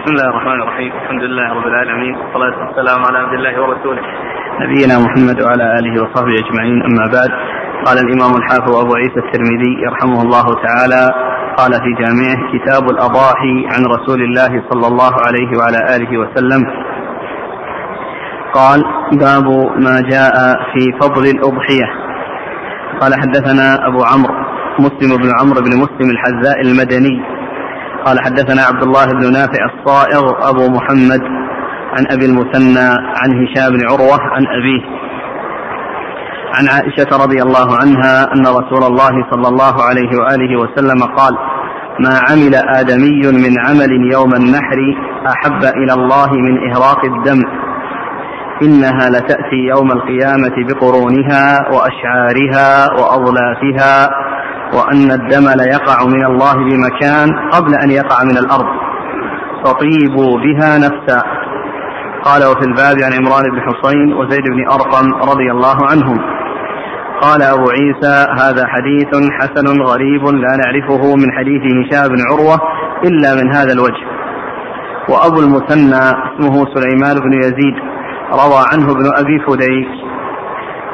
بسم الله الرحمن الرحيم الحمد لله رب العالمين والصلاة والسلام على عبد الله ورسوله نبينا محمد وعلى آله وصحبه أجمعين أما بعد قال الإمام الحافظ أبو عيسى الترمذي يرحمه الله تعالى قال في جامعه كتاب الأضاحي عن رسول الله صلى الله عليه وعلى آله وسلم قال باب ما جاء في فضل الأضحية قال حدثنا أبو عمرو مسلم بن عمرو بن مسلم الحذاء المدني قال حدثنا عبد الله بن نافع الصائغ أبو محمد عن أبي المثنى عن هشام بن عروة عن أبيه عن عائشة رضي الله عنها أن رسول الله صلى الله عليه وآله وسلم قال ما عمل آدمي من عمل يوم النحر أحب إلى الله من إهراق الدم. إنها لتأتي يوم القيامة بقرونها وأشعارها وأظلافها وأن الدم ليقع من الله بمكان قبل أن يقع من الأرض. فطيبوا بها نفسا. قال وفي الباب عن عمران بن حصين وزيد بن أرقم رضي الله عنهم. قال أبو عيسى هذا حديث حسن غريب لا نعرفه من حديث هشام بن عروة إلا من هذا الوجه. وأبو المثنى اسمه سليمان بن يزيد روى عنه ابن أبي فديك.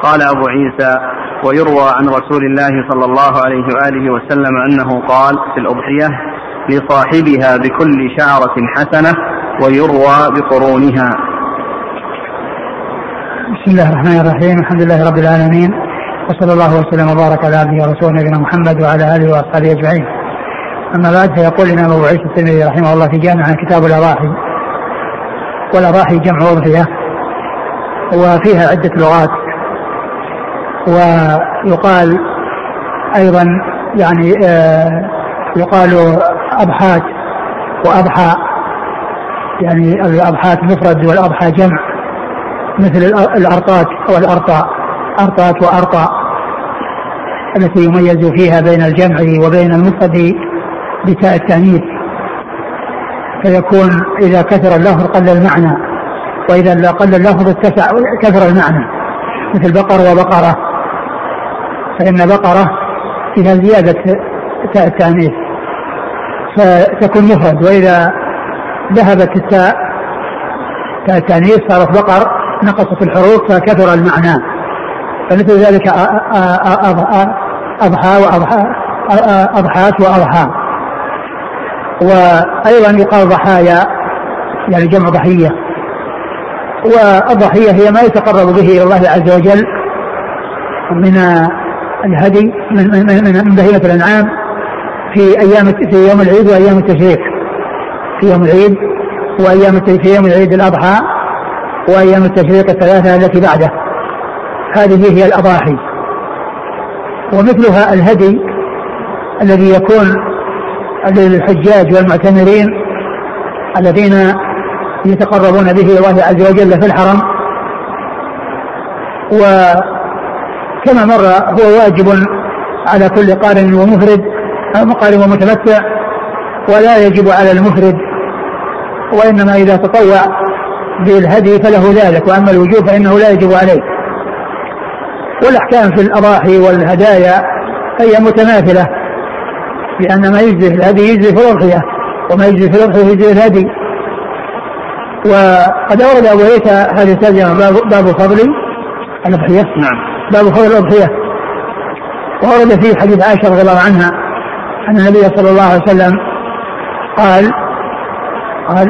قال أبو عيسى ويروى عن رسول الله صلى الله عليه وآله وسلم أنه قال في الأضحية لصاحبها بكل شعرة حسنة ويروى بقرونها. بسم الله الرحمن الرحيم. الحمد لله رب العالمين وصلى الله وسلم وبارك على عبده ورسوله نبينا محمد وعلى آله وأصحابه أجمعين. أما بعد فيقول الإمام أبو عيسى الترمذي رحمه الله في جامع كتاب الأضاحي والأضاحي جمع أضحية وفيها عدة لغات. ويقال أيضا يعني آه يقال اضحات وأضحى. يعني الاضحات مفرد والأضحى جمع مثل الارطات أو الأرطاء ارطات وأرطاء التي يميز فيها بين الجمع وبين المفرد بتاء التأنيث. فيكون إذا كثر اللفظ قل المعنى وإذا قل اللفظ اتسع كثر المعنى مثل بقر وبقرة. فإن بقرة فيها زيادة تاء التأنيث فتكون مفرد وإذا ذهبت التاء تاء التأنيث صارت بقر نقصت الحروف فكثر المعنى. فمثل ذلك أضحى وأضحى أضحات وأضحى وأيضا يقال ضحايا يعني جمع ضحية. والضحية هي ما يتقرب به إلى الله عز وجل من الهدي من من من بهيمة الأنعام في أيام في يوم العيد وأيام التشريق. في يوم العيد وأيام في يوم العيد الأضحى وأيام التشريق الثلاثة التي بعده. هذه هي الأضاحي. ومثلها الهدي الذي يكون للحجاج والمعتمرين الذين يتقربون به الله عز وجل في الحرم. و كما مر هو واجب على كل قارن ومفرد قارن ومتمتع ولا يجب على المفرد وإنما إذا تطوع بالهدي فله ذلك وأما الوجوب فإنه لا يجب عليه. والأحكام في الأضاحي والهدايا هي متماثلة لأن ما يجزي في الهدي يجزي في الأضحية وما يجزي في الأضحية يجزي في الهدي. وقد أورد أبو عيسى هذه الترجمة باب فضل الأضحية. نعم. باب فضل الأضحية. وورد فيه حديث عائشة رضي الله عنها أن النبي صلى الله عليه وسلم قال قال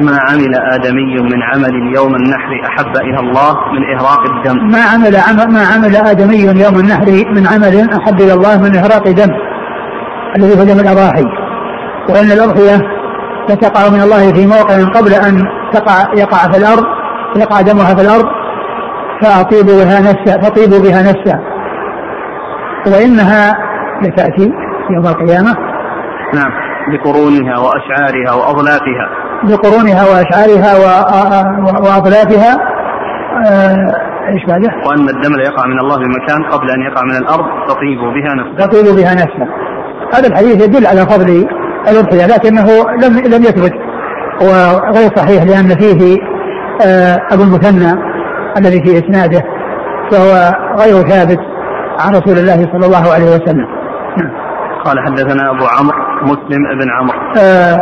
ما عمل آدمي من عمل يوم النحر أحب إلى الله من إهراق الدم. ما عمل ما عمل آدمي يوم النحر من عمل أحب إلى الله من إهراق دم الذي هو دم الأضاحي. وإن الأضحية لتقع من الله في موقع قبل أن تقع يقع في الأرض يقع دمها في الأرض فأطيبوا بها نفسا فطيبوا بها نفسا وإنها لتأتي يوم القيامة. نعم. بقرونها وأشعارها وأظلافها. بقرونها وأشعارها وأظلافها. آه، إيش بعده؟ وأن الدم لا يقع من الله بمكان قبل أن يقع من الأرض تطيبوا بها نفسا تطيبوا بها نفسا هذا الحديث يدل على فضل الأضحية لكنه لم لم يثبت. وغير صحيح لأن فيه آه، أبو المثنى الذي في إسناده فهو غير ثابت عن رسول الله صلى الله عليه وسلم. نعم. قال حدثنا أبو عمرو مسلم بن عمرو. آه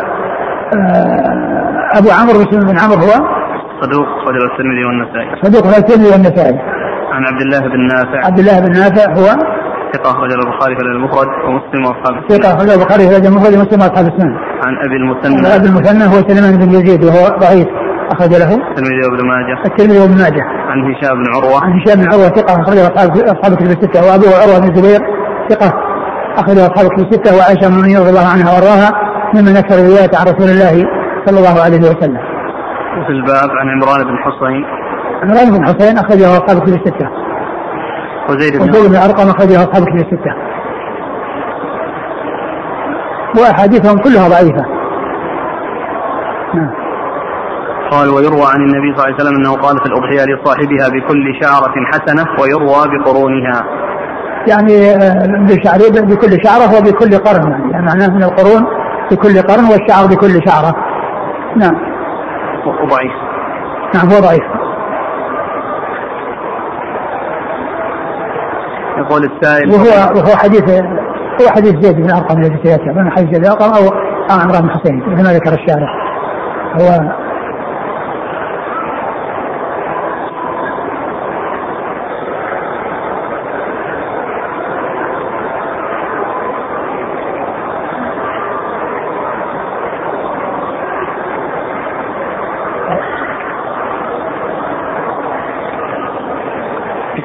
آه، أبو عمرو مسلم بن عمرو هو؟ صدوق رجل الترمذي والنسائي. صدوق الترمذي والنسائي. عن عبد الله بن نافع. عبد الله بن نافع هو؟ ثقة رجل البخاري في المفرد ومسلم وأصحاب ثقة رجل البخاري في المفرد ومسلم وأصحاب السنن عن أبي المثنى. أبي المثنى هو سليمان بن يزيد وهو ضعيف. أخرج له الترمذي وابن ماجه الترمذي وابن ماجه عن هشام بن عروة عن هشام بن عروة ثقة أخرج أصحاب أصحاب كتب الستة وأبوه عروة بن الزبير ثقة أخرج أصحاب كتب الستة وعائشة بن رضي الله عنها وأرضاها ممن أكثر الرواية عن رسول الله صلى الله عليه وسلم. وفي الباب عن عمران بن حصين عمران بن حصين أخرجه أصحاب كتب الستة. وزيد بن وزيد بن أرقم أخرجه أصحاب كتب الستة. وأحاديثهم كلها ضعيفة. نعم. قال ويروى عن النبي صلى الله عليه وسلم أنه قال في الأضحية لصاحبها بكل شعرة حسنة ويروى بقرونها. يعني آه، بشعر بكل شعرة وبكل قرن يعني معناه من القرون بكل قرن والشعر بكل شعرة. نعم. وضعيف. نعم هو ضعيف. يقول السائل وهو وهو حديث هو حديث زيد بن أرقم الذي سيأتي من حديث زيد بن أرقم أو عمران بن حسين مثل ما ذكر الشارع. هو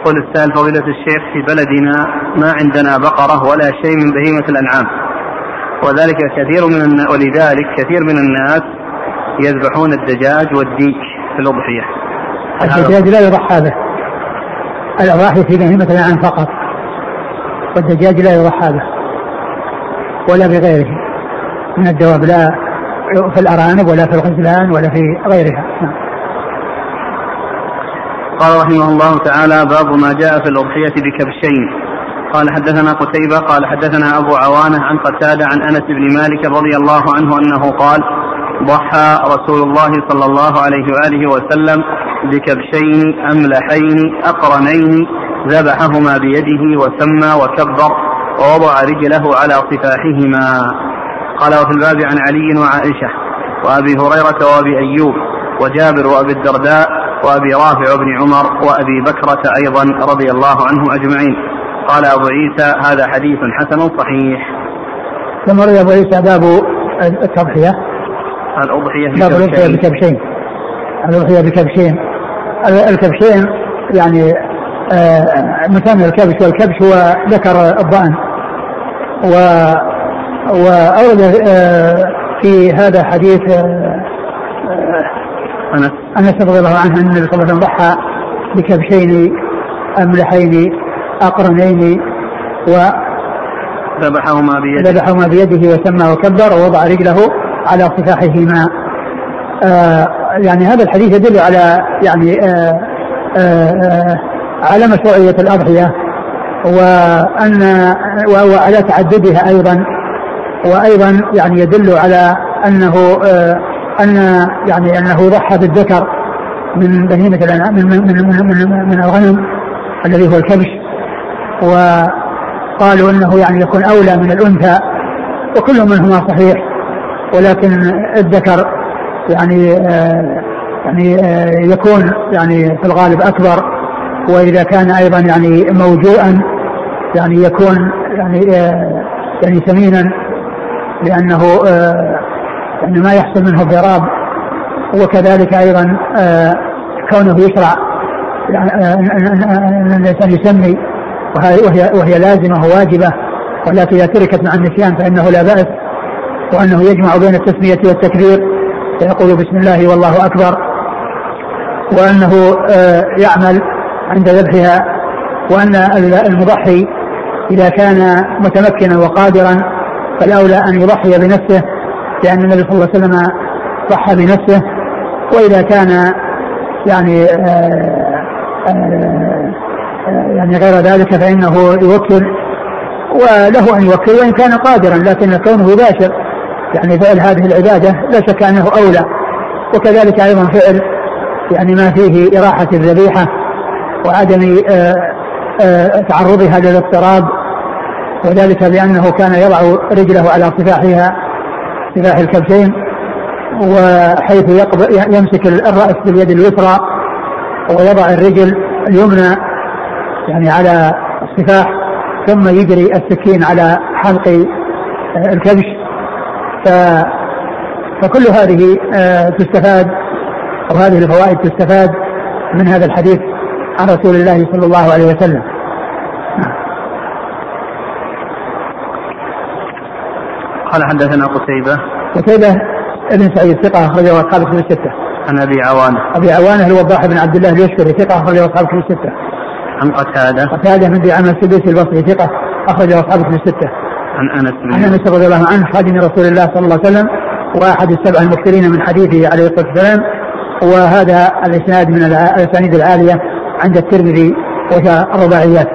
يقول السائل فضيلة الشيخ في بلدنا ما عندنا بقرة ولا شيء من بهيمة الأنعام. وذلك كثير من ولذلك كثير من الناس يذبحون الدجاج والديك في الأضحية. الدجاج لا يضحى به الأضاحي في بهيمة الأنعام فقط. والدجاج لا يضحى به ولا بغيره من الدواب لا في الأرانب ولا في الغزلان ولا في غيرها. نعم. قال رحمه الله تعالى باب ما جاء في الأضحية بكبشين. قال حدثنا قتيبة قال حدثنا أبو عوانة عن قتادة عن أنس بن مالك رضي الله عنه أنه قال ضحى رسول الله صلى الله عليه وآله وسلم بكبشين أملحين أقرنين ذبحهما بيده وسمى وكبر ووضع رجله على صفاحهما. قال وفي الباب عن علي وعائشة وأبي هريرة وأبي أيوب وجابر وأبي الدرداء وأبي رافع بن عمر وأبي بكرة أيضا رضي الله عنهم أجمعين. قال أبو عيسى هذا حديث حسن صحيح. ثم روي أبو عيسى باب التضحية. الأضحية باب الأضحية بكبشين. الأضحية بكبشين. الكبشين يعني آه مثال الكبش والكبش هو ذكر الضأن. و وأورد آه في هذا حديث آه انس رضي الله عنه أن النبي صلى الله عليه وسلم ضحى بكبشين أملحين أقرنين و ذبحهما بيده. ذبحهما بيده وسمى وكبر ووضع رجله على صفاحهما. آه يعني هذا الحديث يدل على يعني آه آه, آه، على مشروعية الأضحية وأن وعلى تعددها أيضا. وأيضا يعني يدل على أنه آه أن يعني أنه ضحى بالذكر من بهيمة الأنعام من من من, من, من الغنم الذي هو الكبش. وقالوا أنه يعني يكون أولى من الأنثى وكل منهما صحيح ولكن الذكر يعني آه يعني آه يكون يعني في الغالب أكبر وإذا كان أيضا يعني موجوءا يعني يكون يعني آه يعني ثمينا لأنه آه يعني ما يحصل منه الضراب وكذلك أيضا آه كونه يشرع يعني آه، ان الإنسان يسمي وهي وهي لازمة وواجبة ولكن إذا تركت مع النسيان فإنه لا بأس وأنه يجمع بين التسمية والتكبير فيقول بسم الله والله أكبر وأنه آه يعمل عند ذبحها وأن المضحي إذا كان متمكنا وقادرا فالأولى أن يضحي بنفسه لأن النبي صلى الله عليه وسلم ضحى بنفسه وإذا كان يعني آه، آآ آه، يعني غير ذلك فإنه يوكل وله أن يوكل وإن كان قادرا لكن كونه يباشر يعني فعل هذه العبادة لا شك أنه أولى. وكذلك أيضا فعل يعني ما فيه إراحة الذبيحة وعدم آه، تعرضها للاضطراب وذلك بأنه كان يضع رجله على صفاحها سلاح الكبشين وحيث يمسك الرأس باليد اليسرى ويضع الرجل اليمنى يعني على الصفاح ثم يجري السكين على حلق الكبش. ف فكل هذه آه، تستفاد أو هذه الفوائد تستفاد من هذا الحديث عن رسول الله صلى الله عليه وسلم. قال حدثنا قتيبة قتيبة ابن سعيد ثقة أخرجه أصحاب كتب الستة. عن أبي عوانة. أبي عوانة الوضاح بن عبد الله اليشكري ثقة أخرجه أصحاب كتب الستة. عن قتادة. قتادة من عمل السدوسي البصري ثقة أخرجه أصحاب كتب الستة. عن أنس بن عن أنس رضي الله عنه خادم رسول الله صلى الله عليه وسلم وأحد السبع المكثرين من حديثه عليه الصلاة والسلام وهذا الإسناد من الأسانيد العالية عند الترمذي وهي الرباعيات.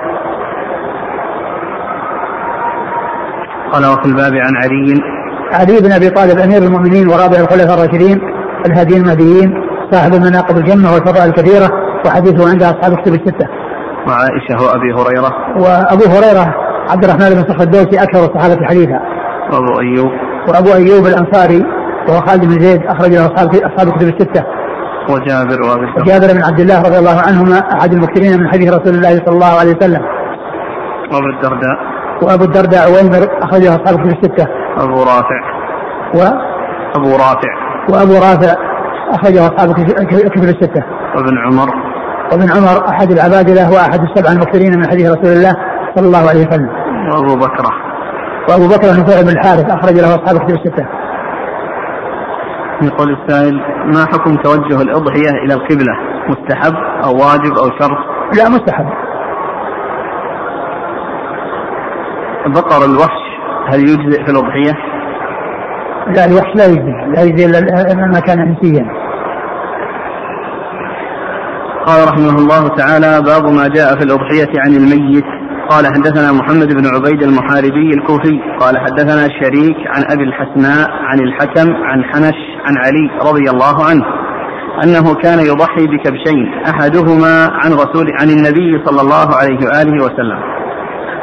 قال وفي الباب عن علي علي بن أبي طالب أمير المؤمنين ورابع الخلفاء الراشدين الهادي المهديين صاحب المناقب الجمة والفضائل الكثيره وحديثه عند أصحاب الكتب الستة. وعائشة وأبي هريرة. وأبو هريرة عبد الرحمن بن صخر الدوسي أكثر الصحابة حديثا. وأبو أيوب. وأبو أيوب الأنصاري وهو خالد بن زيد اخرج له اصحاب أصحاب الكتب الستة. وجابر وأبي وجابر بن عبد الله رضي الله عنهما أحد المكثرين من حديث رسول الله صلى الله عليه وسلم. وأبو الدرداء. وابو الدرداء عويمر أخرجه أصحاب الكتب الستة. أبو رافع. و أبو رافع. وأبو رافع أخرجه أصحاب الكتب الستة. وابن عمر. وابن عمر أحد العبادله وأحد السبع المكثرين من حديث رسول الله صلى الله عليه وسلم. وأبو بكر. وأبو بكر نفيع بن الحارث أخرج له أصحاب الكتب الستة. يقول السائل ما حكم توجه الأضحية إلى القبلة مستحب أو واجب أو شرط لا مستحب بقر الوحش هل يجزئ في الأضحية؟ لا الوحش لا يجزي لا يجزي إلا ما كان انسيا قال رحمه الله تعالى باب ما جاء في الأضحية عن الميت. قال حدثنا محمد بن عبيد المحاربي الكوفي. قال حدثنا الشريك عن أبي الحسناء عن الحكم عن حنش عن علي رضي الله عنه أنه كان يضحي بكبشين أحدهما عن رسول عن النبي صلى الله عليه وآله وسلم.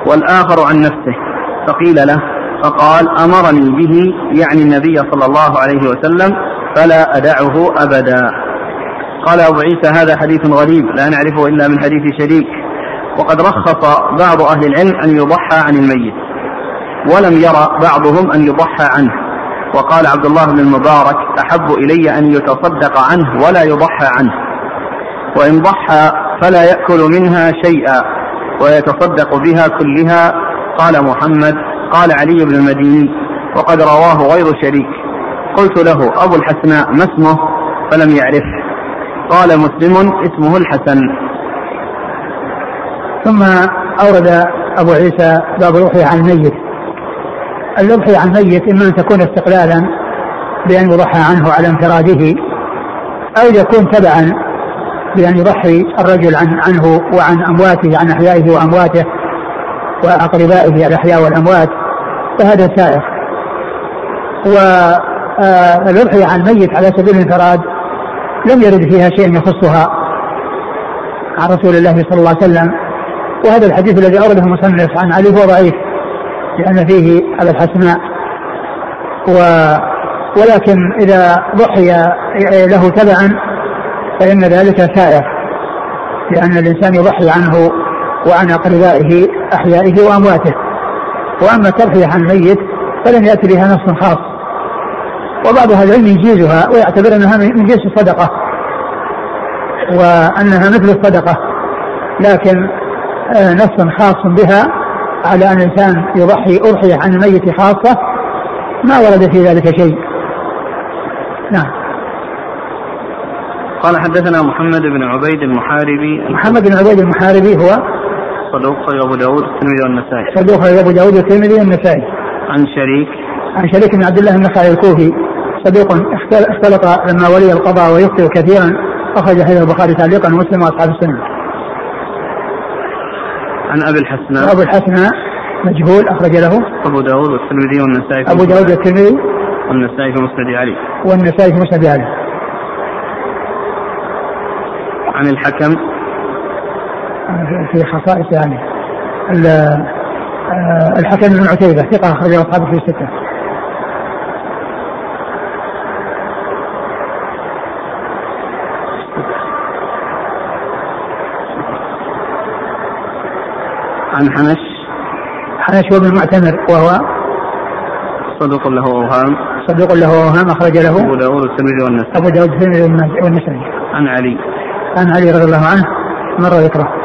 والآخر عن نفسه. فقيل له فقال أمرني به يعني النبي صلى الله عليه وسلم فلا أدعه أبدا. قال أبو عيسى هذا حديث غريب لا نعرفه إلا من حديث شريك. وقد رخص بعض أهل العلم أن يضحى عن الميت ولم يرى بعضهم أن يضحى عنه. وقال عبد الله بن المبارك أحب إلي أن يتصدق عنه ولا يضحى عنه. وإن ضحى فلا يأكل منها شيئا. ويتصدق بها كلها. قال محمد قال علي بن المديني وقد رواه غير شريك. قلت له أبو الحسناء ما اسمه؟ فلم يعرفه قال مسلم اسمه الحسن. ثم أورد أبو عيسى باب الأضحية عن الميت. الأضحية عن الميت إما أن تكون استقلالا بأن يضحى عنه على انفراده أو يكون تبعا بأن يضحي الرجل عن عنه وعن أمواته عن أحيائه وأمواته وأقربائه الأحياء والأموات فهذا سائغ والأضحية عن الميت على سبيل الانفراد لم يرد فيها شيء يخصها عن رسول الله صلى الله عليه وسلم. وهذا الحديث الذي أورده المصنف عن علي هو ضعيف لأن فيه على الحسناء و ولكن إذا ضحي له تبعا فإن ذلك سائر لأن الإنسان يضحي عنه وعن أقربائه أحيائه وأمواته. وأما التضحية عن الميت فلم يأتي بها نص خاص. وبعض أهل العلم يجيزها ويعتبر أنها من جنس الصدقة وأنها مثل الصدقة. لكن آه، نص خاص بها على أن الإنسان يضحي أضحية عن الميت خاصة ما ورد في ذلك شيء. نعم. قال حدثنا محمد بن عبيد المحاربي. محمد بن عبيد المحاربي هو صدوق أبو داود الترمذي والنسائي. صدوق أبو داود الترمذي والنسائي. عن شريك. عن شريك بن عبد الله النخعي الكوفي. صدوق اختلط لما ولي القضاء ويخطئ كثيرا. أخرج حديث البخاري تعليقا ومسلم وأصحاب السنة. عن أبي الحسناء أبو الحسناء مجهول أخرج له. أبو داود والترمذي والنسائي أبو داود والترمذي. والنسائي في مسند علي. والنسائي في مسند علي. عن الحكم؟ في خصائص يعني. آه، الحكم بن عتيبة ثقة أخرج أصحابه في ستة عن حنش؟ حنش هو بن معتمر وهو صدوق له أوهام. صدوق له أوهام أخرج له أبو داود الترمذي والنسائي. أبو داود الترمذي والنسائي. عن علي. عن علي رضي الله عنه مر ذكره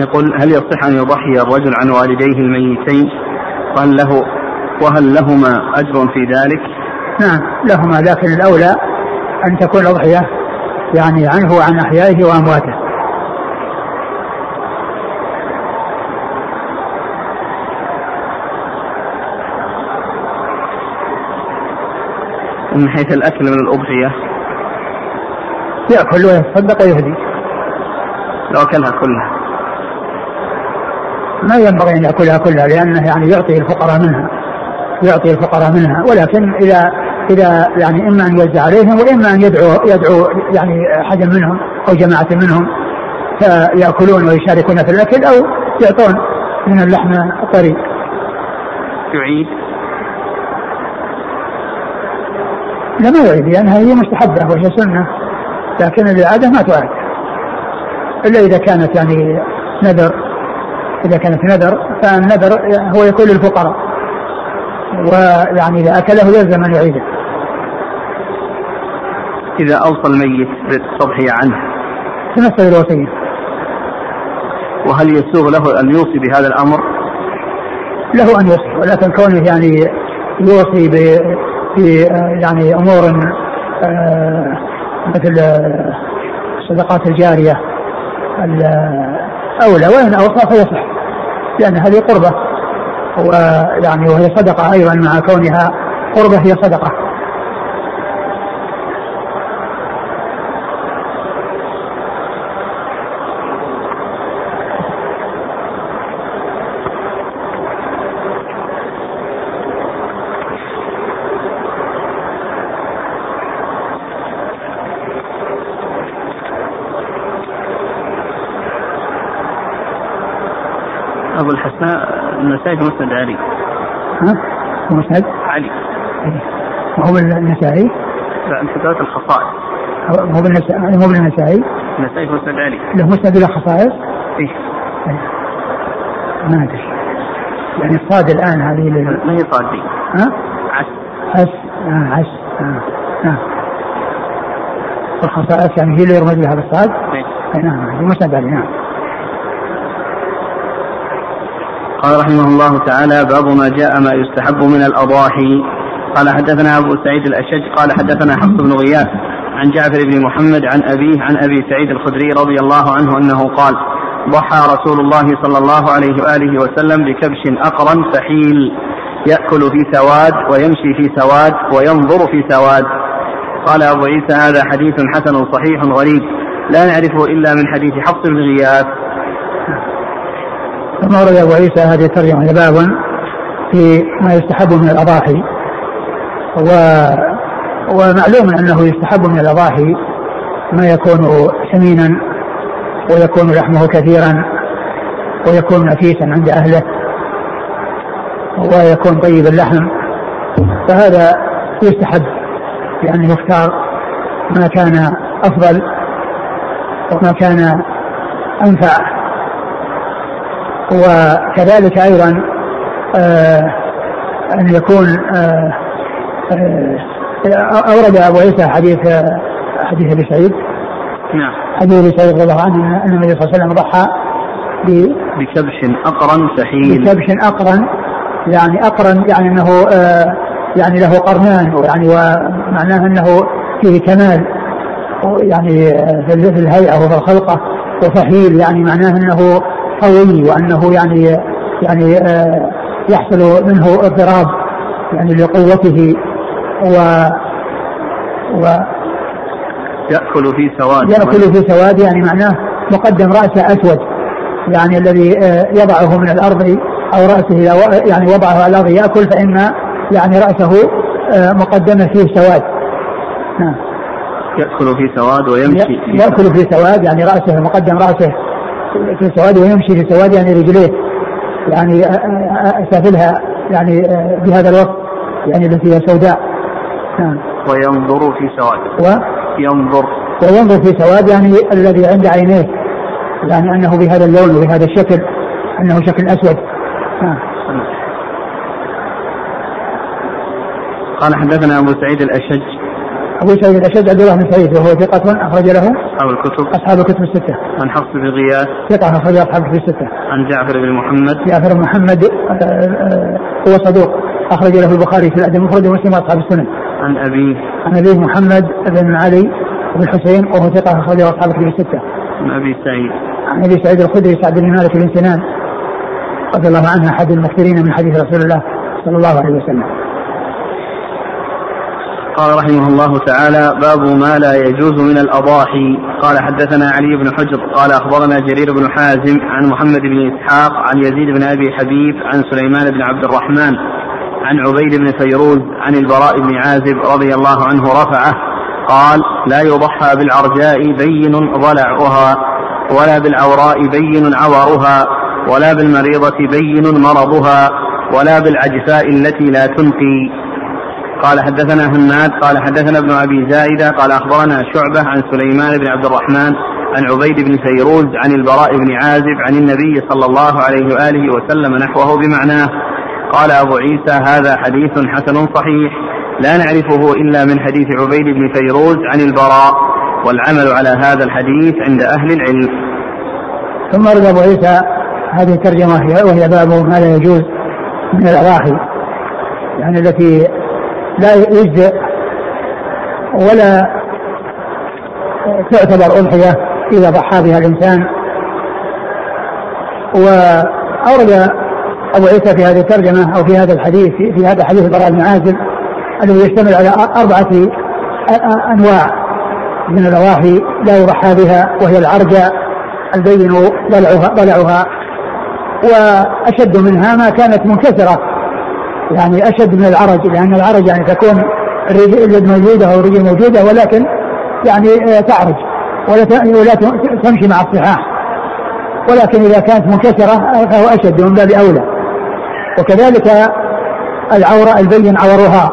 يقول هل يصح أن يضحي الرجل عن والديه الميتين؟ وهل له وهل لهما أجر في ذلك؟ نعم لهما لكن الأولى أن تكون الأضحية يعني عنه وعن أحيائه وأمواته. من حيث الأكل من الأضحية؟ يأكل ويتصدق ويهدي. لو أكلها كلها. ما ينبغي أن يأكلها كلها لأنه يعني يعطي الفقراء منها يعطي الفقراء منها. ولكن إذا إذا يعني إما أن يوزع عليهم وإما أن يدعو يدعو يعني حدا منهم أو جماعة منهم فيأكلون ويشاركون في الأكل أو يعطون من اللحم الطري. يعيد. لا ما يعيد لأنها هي مستحبة وهي سنة لكن الاعاده ما تعاد إلا إذا كانت يعني نذر. إذا كانت نذر فالنذر هو يكون للفقراء. ويعني إذا أكله يلزم أن يعيده. إذا أوصى الميت بالتضحية عنه. تنفذ الوصية. وهل يسوغ له أن يوصي بهذا الأمر؟ له أن يوصي ولكن كونه يعني يوصي في يعني أمور آه، مثل الصدقات الجارية أولى وإن أوصى فيصح لأن هذه قربة ويعني وهي صدقة أيضا مع كونها قربة هي صدقة. أبو الحسناء النسائي في مسند علي ها؟ في مسند؟ علي وهو النسائي؟ لا أنت ذات الخصائص هو بالنسائي هو بالنسائي؟ النسائي في مسند علي له مسند له خصائص؟ إيه ما أدري يعني الصاد الآن هذه ما هي صاد دي ها؟ عس عس آه عس آه. آه. الخصائص يعني هي اللي يرمز لها بالصاد؟ إيه نعم مسند علي نعم قال رحمه الله تعالى باب ما جاء ما يستحب من الأضاحي. قال حدثنا أبو سعيد الأشج قال حدثنا حفص بن غياث عن جعفر بن محمد عن أبيه عن أبي سعيد الخدري رضي الله عنه أنه قال ضحى رسول الله صلى الله عليه وآله وسلم بكبش أقرن فحيل يأكل في سواد ويمشي في سواد وينظر في سواد. قال أبو عيسى هذا حديث حسن صحيح غريب لا نعرفه إلا من حديث حفص بن غياث. ثم ورد أبو عيسى هذه الترجمه باب في ما يستحب من الأضاحي. و ومعلوم أنه يستحب من الأضاحي ما يكون سمينا ويكون لحمه كثيرا ويكون نفيسا عند أهله ويكون طيب اللحم. فهذا يستحب لأنه يختار ما كان أفضل وما كان أنفع. وكذلك أيضا آه أن يكون آه آه أورد أبو عيسى حديث حديث أبي سعيد. نعم. حديث أبي سعيد رضي الله عنه أن النبي صلى الله عليه وسلم ضحى بكبش أقرن سحيل. بكبش أقرن يعني أقرن يعني آه يعني له قرنان ويعني ومعناه أنه فيه كمال يعني في الهيئة وفي الخلقة وفحيل يعني معناه أنه قوي وأنه يعني يعني آه، يحصل منه اضطراب يعني لقوته و و يأكل في سواد. يأكل في سواد يعني معناه مقدم رأسه أسود يعني الذي آه، يضعه من الأرض أو رأسه يعني وضعه على الأرض يأكل فإن يعني رأسه آه، مقدمة فيه سواد. نعم. يأكل في سواد ويمشي. يأكل في سواد يعني رأسه مقدم رأسه. في سواد ويمشي في سواد يعني رجليه يعني سافلها يعني بهذا الوقت يعني التي هي سوداء. نعم. وينظر في سواد. و؟ ينظر. وينظر في سواد يعني الذي عند عينيه يعني أنه بهذا اللون وبهذا الشكل أنه شكل أسود. نعم. قال حدثنا أبو سعيد الأشج. أبو سعيد الأشج عبد الله بن سعيد وهو ثقة أخرج له؟ أصحاب الكتب. أصحاب الكتب الستة. عن حفص بن غياث. ثقة أخرج أصحاب الكتب الستة. عن جعفر بن محمد. جعفر بن محمد آه، آه، هو صدوق. أخرج له البخاري في الأدب المفرد ومسلم وأصحاب السنن. عن أبيه. عن أبيه محمد بن علي بن الحسين وهو ثقة اخرجه أصحاب الكتب الستة. عن أبي سعيد. عن أبي سعيد الخدري سعد بن مالك بن سنان رضي الله عنه أحد المكثرين من حديث رسول الله صلى الله عليه وسلم. قال رحمه الله تعالى باب ما لا يجوز من الأضاحي. قال حدثنا علي بن حجر قال أخبرنا جرير بن حازم عن محمد بن إسحاق عن يزيد بن أبي حبيب عن سليمان بن عبد الرحمن عن عبيد بن فيروز عن البراء بن عازب رضي الله عنه رفعه قال لا يضحى بالعرجاء بين ضلعها ولا بالعوراء بين عورها ولا بالمريضة بين مرضها ولا بالعجفاء التي لا تنقي قال حدثنا هناد قال حدثنا ابن أبي زائده قال أخبرنا شعبة عن سليمان بن عبد الرحمن عن عبيد بن فيروز عن البراء بن عازب عن النبي صلى الله عليه وآله وسلم نحوه بمعناه قال أبو عيسى هذا حديث حسن صحيح لا نعرفه إلا من حديث عبيد بن فيروز عن البراء والعمل على هذا الحديث عند أهل العلم. ثم رد أبو عيسى هذه الترجمة وهي باب ما لا يجوز من الاضاحي يعني التي لا يجزئ ولا تعتبر أضحية إذا ضحى بها الإنسان. وأورد أبو عيسى في هذه الترجمة أو في هذا الحديث في هذا الحديث البراء بن عازب الذي يشتمل على أربعة أنواع من الأضاحي لا يضحى بها وهي العرجة البين ضلعها ضلعها وأشد منها ما كانت منكسرة. يعني أشد من العرج لأن العرج يعني تكون اليد موجودة أو الرجل موجودة ولكن يعني آه، تعرج ولا ولا تمشي مع الصحاح. ولكن إذا كانت منكسرة فهو أشد من باب أولى. وكذلك العوره البين عورها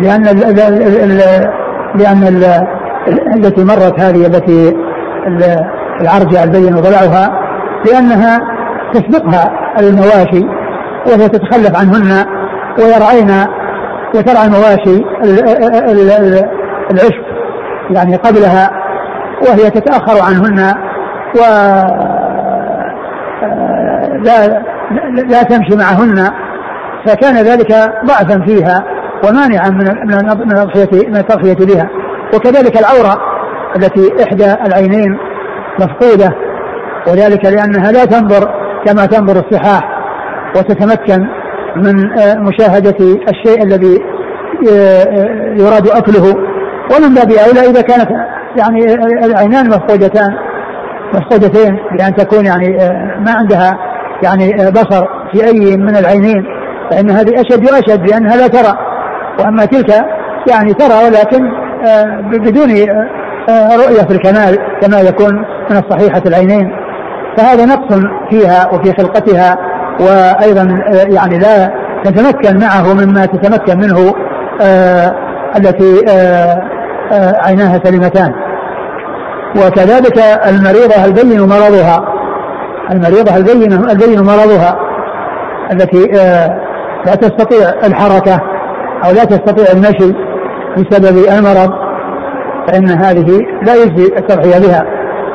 لأن ال ال ال لأن ال التي مرت هذه التي العرجه البين ضلعها لأنها تسبقها المواشي وهي تتخلف عنهن ويرعين وترعى المواشي العشب يعني قبلها وهي تتأخر عنهن و لا لا تمشي معهن فكان ذلك ضعفا فيها ومانعا من من التضحية من التضحية بها. وكذلك العورة التي إحدى العينين مفقودة وذلك لأنها لا تنظر كما تنظر الصحاح وتتمكن من آه، مشاهدة الشيء الذي آه، آه، يراد أكله. ومن باب أولى إذا كانت يعني العينان مفقودتان مفقودتين بأن تكون يعني ما عندها يعني بصر في أي من العينين فإن هذه أشد وأشد لأنها لا ترى. وأما تلك يعني ترى ولكن بدون رؤية في الكمال كما يكون من الصحيحة العينين. فهذا نقص فيها وفي خلقتها. وأيضا آه، يعني لا تتمكن معه مما تتمكن منه آه التي آه آه عيناها سليمتان. وكذلك المريضة البين مرضها المريضة البين البين مرضها التي آه لا تستطيع الحركة أو لا تستطيع المشي بسبب المرض فإن هذه لا يجزي التضحية بها.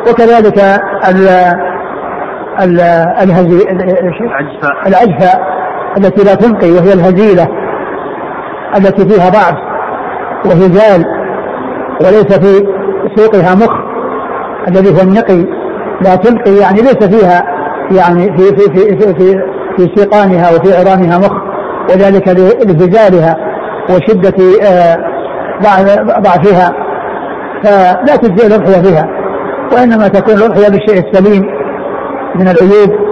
وكذلك الهزي العجفاء التي لا تنقي وهي الهزيلة التي فيها ضعف وهزال وليس في سوقها مخ الذي هو النقي لا تنقي يعني ليس فيها يعني في في في في, في, في سيقانها وفي عظامها مخ وذلك لهزالها وشدة آه، ضعفها. فلا تجزي الأضحية فيها وإنما تكون الأضحية بالشيء السليم. من العيوب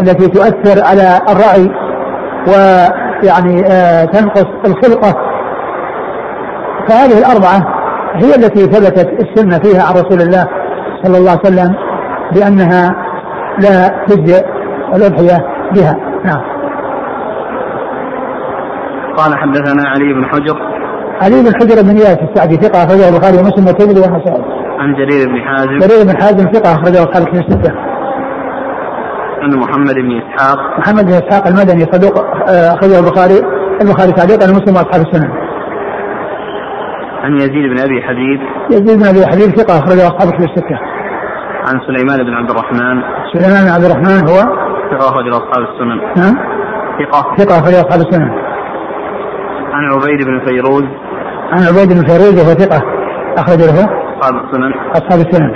التي تؤثر على الرعي يعني آه تنقص الخلقة. فهذه الأربعة هي التي ثبتت السنة فيها عن رسول الله صلى الله عليه وسلم بأنها لا تجزئ الأضحية بها. نعم. قال حدثنا علي بن حجر. علي بن حجر بن إياس السعدي ثقة أخرجه البخاري ومسلم والترمذي والنسائي. عن جرير بن حازم. جرير بن حازم ثقة أخرجه أصحاب الكتب الستة. عن محمد بن إسحاق. محمد بن إسحاق المدني صدوق آه، أخرجه البخاري البخاري تعليقا ومسلم وأصحاب السنن. عن يزيد بن أبي حبيب. يزيد بن أبي حبيب ثقة أخرجه أصحاب الكتب الستة. عن سليمان بن عبد الرحمن. سليمان بن عبد الرحمن هو؟ ثقة أخرج أصحاب السنن. نعم ثقة. ثقة أخرج أصحاب السنن. عن عبيد بن فيروز. عن عبيد بن فيروز وهو ثقة أخرج له أصحاب السنن. أصحاب السنن.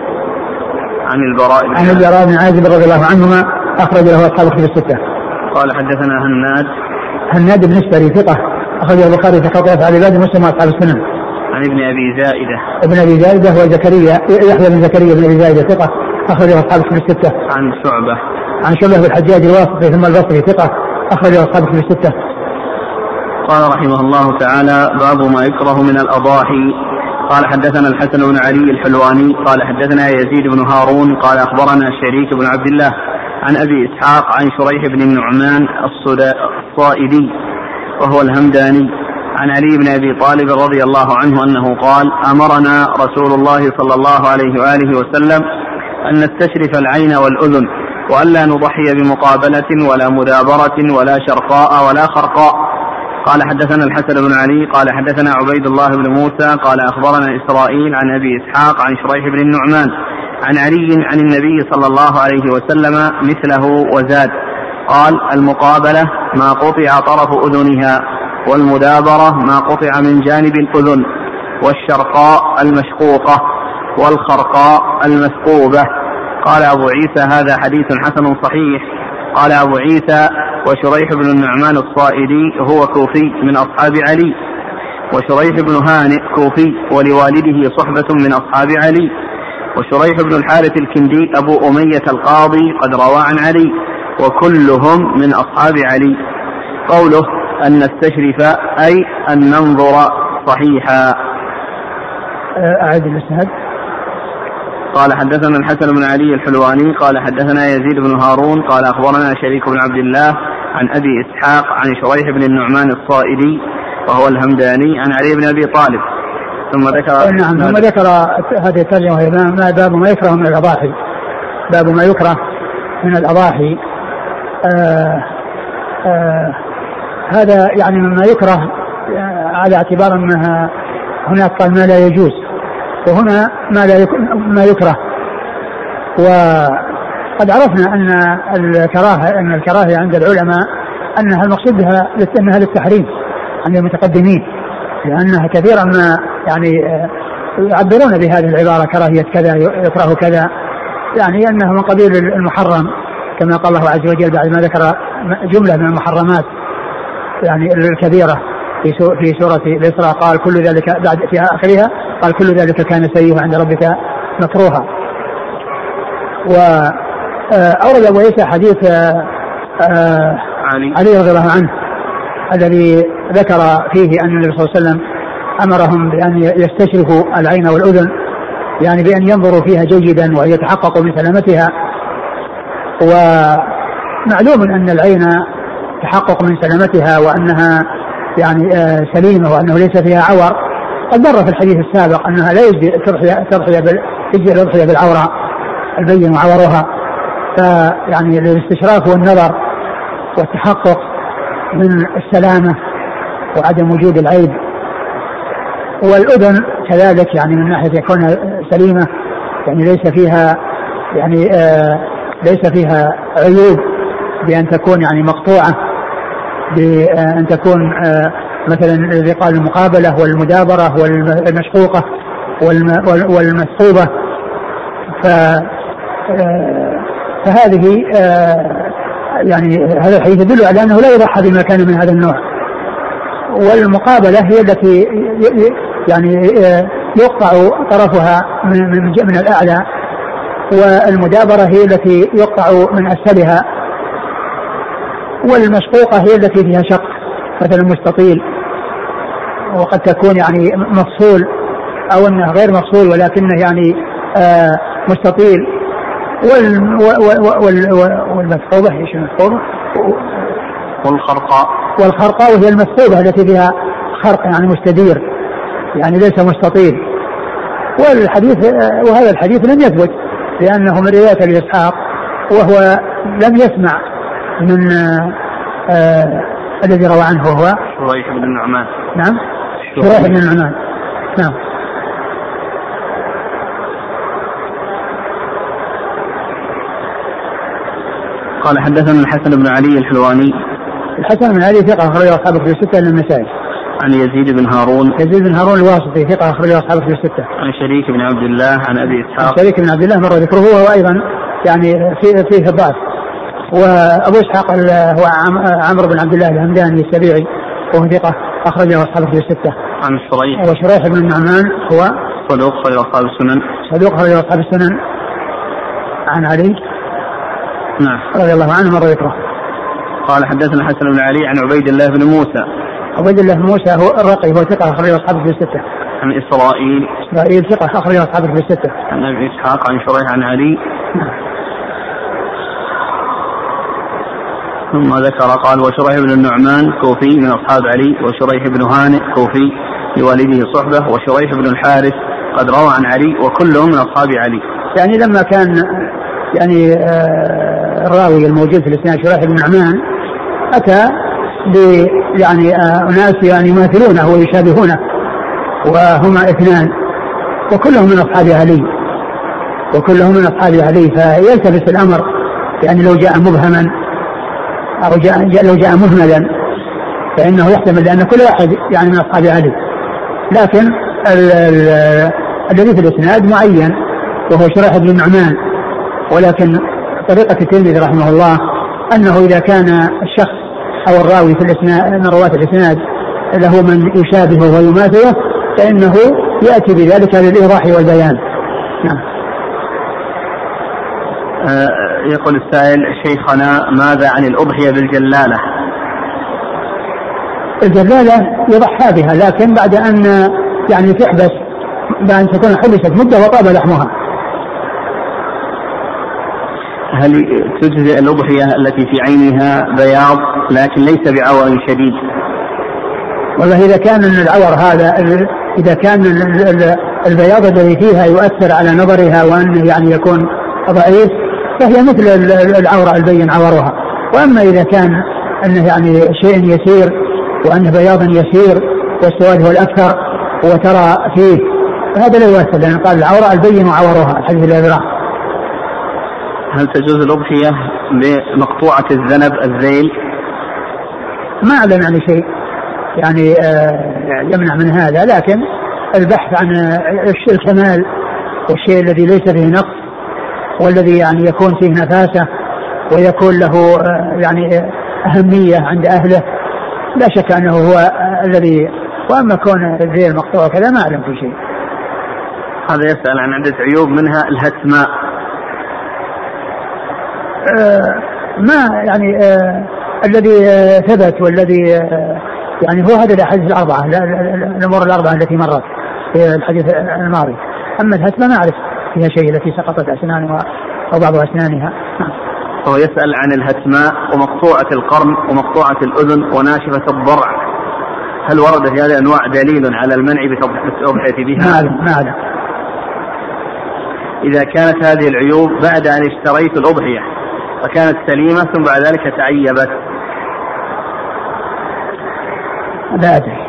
عن البراء بن عن البراء بن عازب رضي الله عنهما. أخرج له أصحاب الكتب الستة. قال حدثنا هناد. هناد بن اسفري ثقة. أخرجه البخاري في خطوة على عباد مسلم وأصحاب السنن. عن ابن أبي زائدة. ابن أبي زائدة هو زكريا يحيى بن زكريا بن أبي زائدة ثقة. أخرجه أصحاب الكتب الستة. عن شعبة. عن شبه بالحجاج الواسطي ثم البصري ثقة. أخرجه أصحاب الكتب الستة. قال رحمه الله تعالى باب ما يكره من الأضاحي. قال حدثنا الحسن بن علي الحلواني قال حدثنا يزيد بن هارون قال أخبرنا شريك بن عبد الله عن أبي إسحاق عن شريح بن النعمان الصائدي وهو الهمداني عن علي بن أبي طالب رضي الله عنه أنه قال أمرنا رسول الله صلى الله عليه وآله وسلم أن نستشرف العين والأذن والا نضحي بمقابلة ولا مدابرة ولا شرقاء ولا خرقاء. قال حدثنا الحسن بن علي قال حدثنا عبيد الله بن موسى قال أخبرنا إسرائيل عن أبي إسحاق عن شريح بن النعمان عن علي عن النبي صلى الله عليه وسلم مثله وزاد. قال المقابلة ما قطع طرف أذنها والمدابرة ما قطع من جانب الأذن والشرقاء المشقوقة والخرقاء المثقوبة قال أبو عيسى هذا حديث حسن صحيح. قال أبو عيسى وشريح بن النعمان الصائدي هو كوفي من أصحاب علي. وشريح بن هانئ كوفي ولوالده صحبة من أصحاب علي. وشريح بن الحارث الكندي أبو أمية القاضي قد روى عن علي وكلهم من أصحاب علي. قوله أن نستشرف أي أن ننظر صحيحا. أعد الإسناد قال حدثنا الحسن بن علي الحلواني قال حدثنا يزيد بن هارون قال أخبرنا شريك بن عبد الله عن أبي إسحاق عن شريح بن النعمان الصائدي وهو الهمداني عن علي بن أبي طالب. ثم ذكر نعم ثم ذكر هذه الترجمة وهي باب ما يكره من الأضاحي. باب ما يكره من الأضاحي. آه آه هذا يعني مما يكره على اعتبار أنها هناك قال ما لا يجوز. وهنا ما لا ما يكره. وقد عرفنا أن الكراهه أن الكراهية عند العلماء أنها المقصود بها أنها للتحريم عند المتقدمين. لأنها كثيرا ما يعني يعبرون بهذه العبارة كراهية كذا يكره كذا. يعني أنه من قبيل المحرم كما قال الله عز وجل بعد ما ذكر جملة من المحرمات يعني الكبيرة في في سورة الإسراء قال كل ذلك بعد في آخرها قال كل ذلك كان سيئا عند ربك مكروها. وأورد أبو عيسى حديث آه، آه، علي. علي رضي الله عنه الذي ذكر فيه أن النبي صلى الله عليه وسلم أمرهم بأن يستشرفوا العين والأذن يعني بأن ينظروا فيها جيدا وأن يتحققوا من سلامتها. ومعلوم أن العين التحقق من سلامتها وأنها يعني آه، سليمة وأنه ليس فيها عور. قد مر في الحديث السابق أنها لا يجزي تضحيه تضحيه الاضحيه بالعورة البين عورها. فيعني الاستشراف والنظر والتحقق من السلامة وعدم وجود العيب والأذن كذلك يعني من ناحية كونها سليمة يعني ليس فيها يعني آه ليس فيها عيوب بأن تكون يعني مقطوعة بأن تكون آه، مثلا قال المقابلة والمدابرة والمشقوقة والمثقوبة ف آه، فهذه آه، يعني هذا الحديث يدل على أنه لا يضحى بما كان من هذا النوع. والمقابلة هي التي يعني يقطع طرفها من من الأعلى والمدابرة هي التي يقطع من أسفلها والمشقوقة هي التي فيها شق مثلا مستطيل وقد تكون يعني مفصول أو إنه غير مفصول ولكنه يعني آه مستطيل. وال وال والمثقوبة إيش المثقوبة؟ والخرقاء. والخرقاء وهي المثقوبة التي فيها خرق يعني مستدير. يعني ليس مستطيل. والحديث وهذا الحديث لم يثبت لأنه من رواية أبي إسحاق وهو لم يسمع من آه الذي روى عنه وهو شريح بن النعمان. نعم؟ شريح بن النعمان. نعم. قال حدثنا الحسن بن علي الحلواني. الحسن بن علي ثقة أخرجه أصحاب في الستة من النسائي. عن يزيد بن هارون يزيد بن هارون الواسطي ثقة أخرجه أصحاب في الستة. عن شريك بن عبد الله عن أبي إسحاق. شريك بن عبد الله مر ذكره وهو أيضا يعني في فيه ضعف. وأبو إسحاق هو عمرو بن عبد الله الهمداني السبيعي وهو ثقة أخرجه أصحاب في الستة. عن شريح. وشريح بن النعمان هو صدوق أخرجه أصحاب السنن. صدوق أخرجه أصحاب السنن. عن علي نعم رضي الله عنه مر ذكره. قال حدثنا حسن بن علي عن عبيد الله بن موسى عبيد الله بن موسى هو الرقي هو ثقة أخرجه أصحابه في الستة. عن إسرائيل إسرائيل ثقة أخرجه أصحابه في الستة. عن أبي إسحاق عن شريح عن علي ثم ذكر قال وشريح بن النعمان كوفي من أصحاب علي وشريح بن هانئ كوفي لوالده صحبة وشريح بن الحارث قد روى عن علي وكلهم من أصحاب علي يعني لما كان يعني آه الراوي الموجود في الإسناد شريح بن النعمان أتى يعني آه أناس يعني يماثلونه ويشابهونه وهما اثنان وكلهم من أصحاب علي وكلهم من أصحاب علي فيلتبس الأمر يعني لو جاء مبهما أو جاء, جاء لو جاء مهملا فإنه يحتمل لأن كل واحد يعني من أصحاب علي لكن الذي في الإسناد معين وهو شريح بن النعمان ولكن طريقة الترمذي رحمه الله أنه إذا كان الشخص أو الراوي في الإسناد من رواة الإسناد له من يشابهه ويماثله فإنه يأتي بذلك للإيضاح والبيان. نعم. آه يقول السائل شيخنا ماذا عن الأضحية بالجلالة؟ الجلالة يضحى بها لكن بعد أن يعني تحبس بعد أن تكون حبست مدة وطاب لحمها. هل تجزئ الأضحية التي في عينها بياض لكن ليس بعور شديد؟ والله إذا كان العور هذا إذا كان البياض الذي فيها يؤثر على نظرها وأنه يعني يكون ضعيف فهي مثل العورة البين عورها. وأما إذا كان أنه يعني شيء يسير وأنه بياض يسير والسواد هو الأكثر وترى فيه فهذا لا يؤثر لأن قال العورة البين عورها الحديث الذي هل تجوز الأضحية بمقطوعة الذنب الذيل؟ ما أعلم يعني شيء. يعني آه يمنع من هذا لكن البحث عن الكمال والشيء الذي ليس فيه نقص والذي يعني يكون فيه نفاسة ويكون له آه يعني أهمية عند أهله لا شك أنه هو آه الذي وأما كون الذيل مقطوع كذا ما أعلم في شيء. هذا يسأل عن عدة عيوب منها الهتماء. آه ما يعني آه الذي آه ثبت والذي آه يعني هو هذا الأحاديث الأربعة الأمور الأربعة التي مرت في الحديث الماضي. أما الهتمه ما اعرف فيها شيء التي سقطت اسنانها أو بعض أسنانها. نعم. هو يسأل عن الهتماء ومقطوعة القرن ومقطوعة الأذن وناشفة الضرع. هل ورد في هذه الأنواع دليل على المنع بالتضحيه بها؟ ما اعلم ما اعلم إذا كانت هذه العيوب بعد أن اشتريت الأضحية. فكانت سليمة ثم بعد ذلك تعيبت. لا أدري.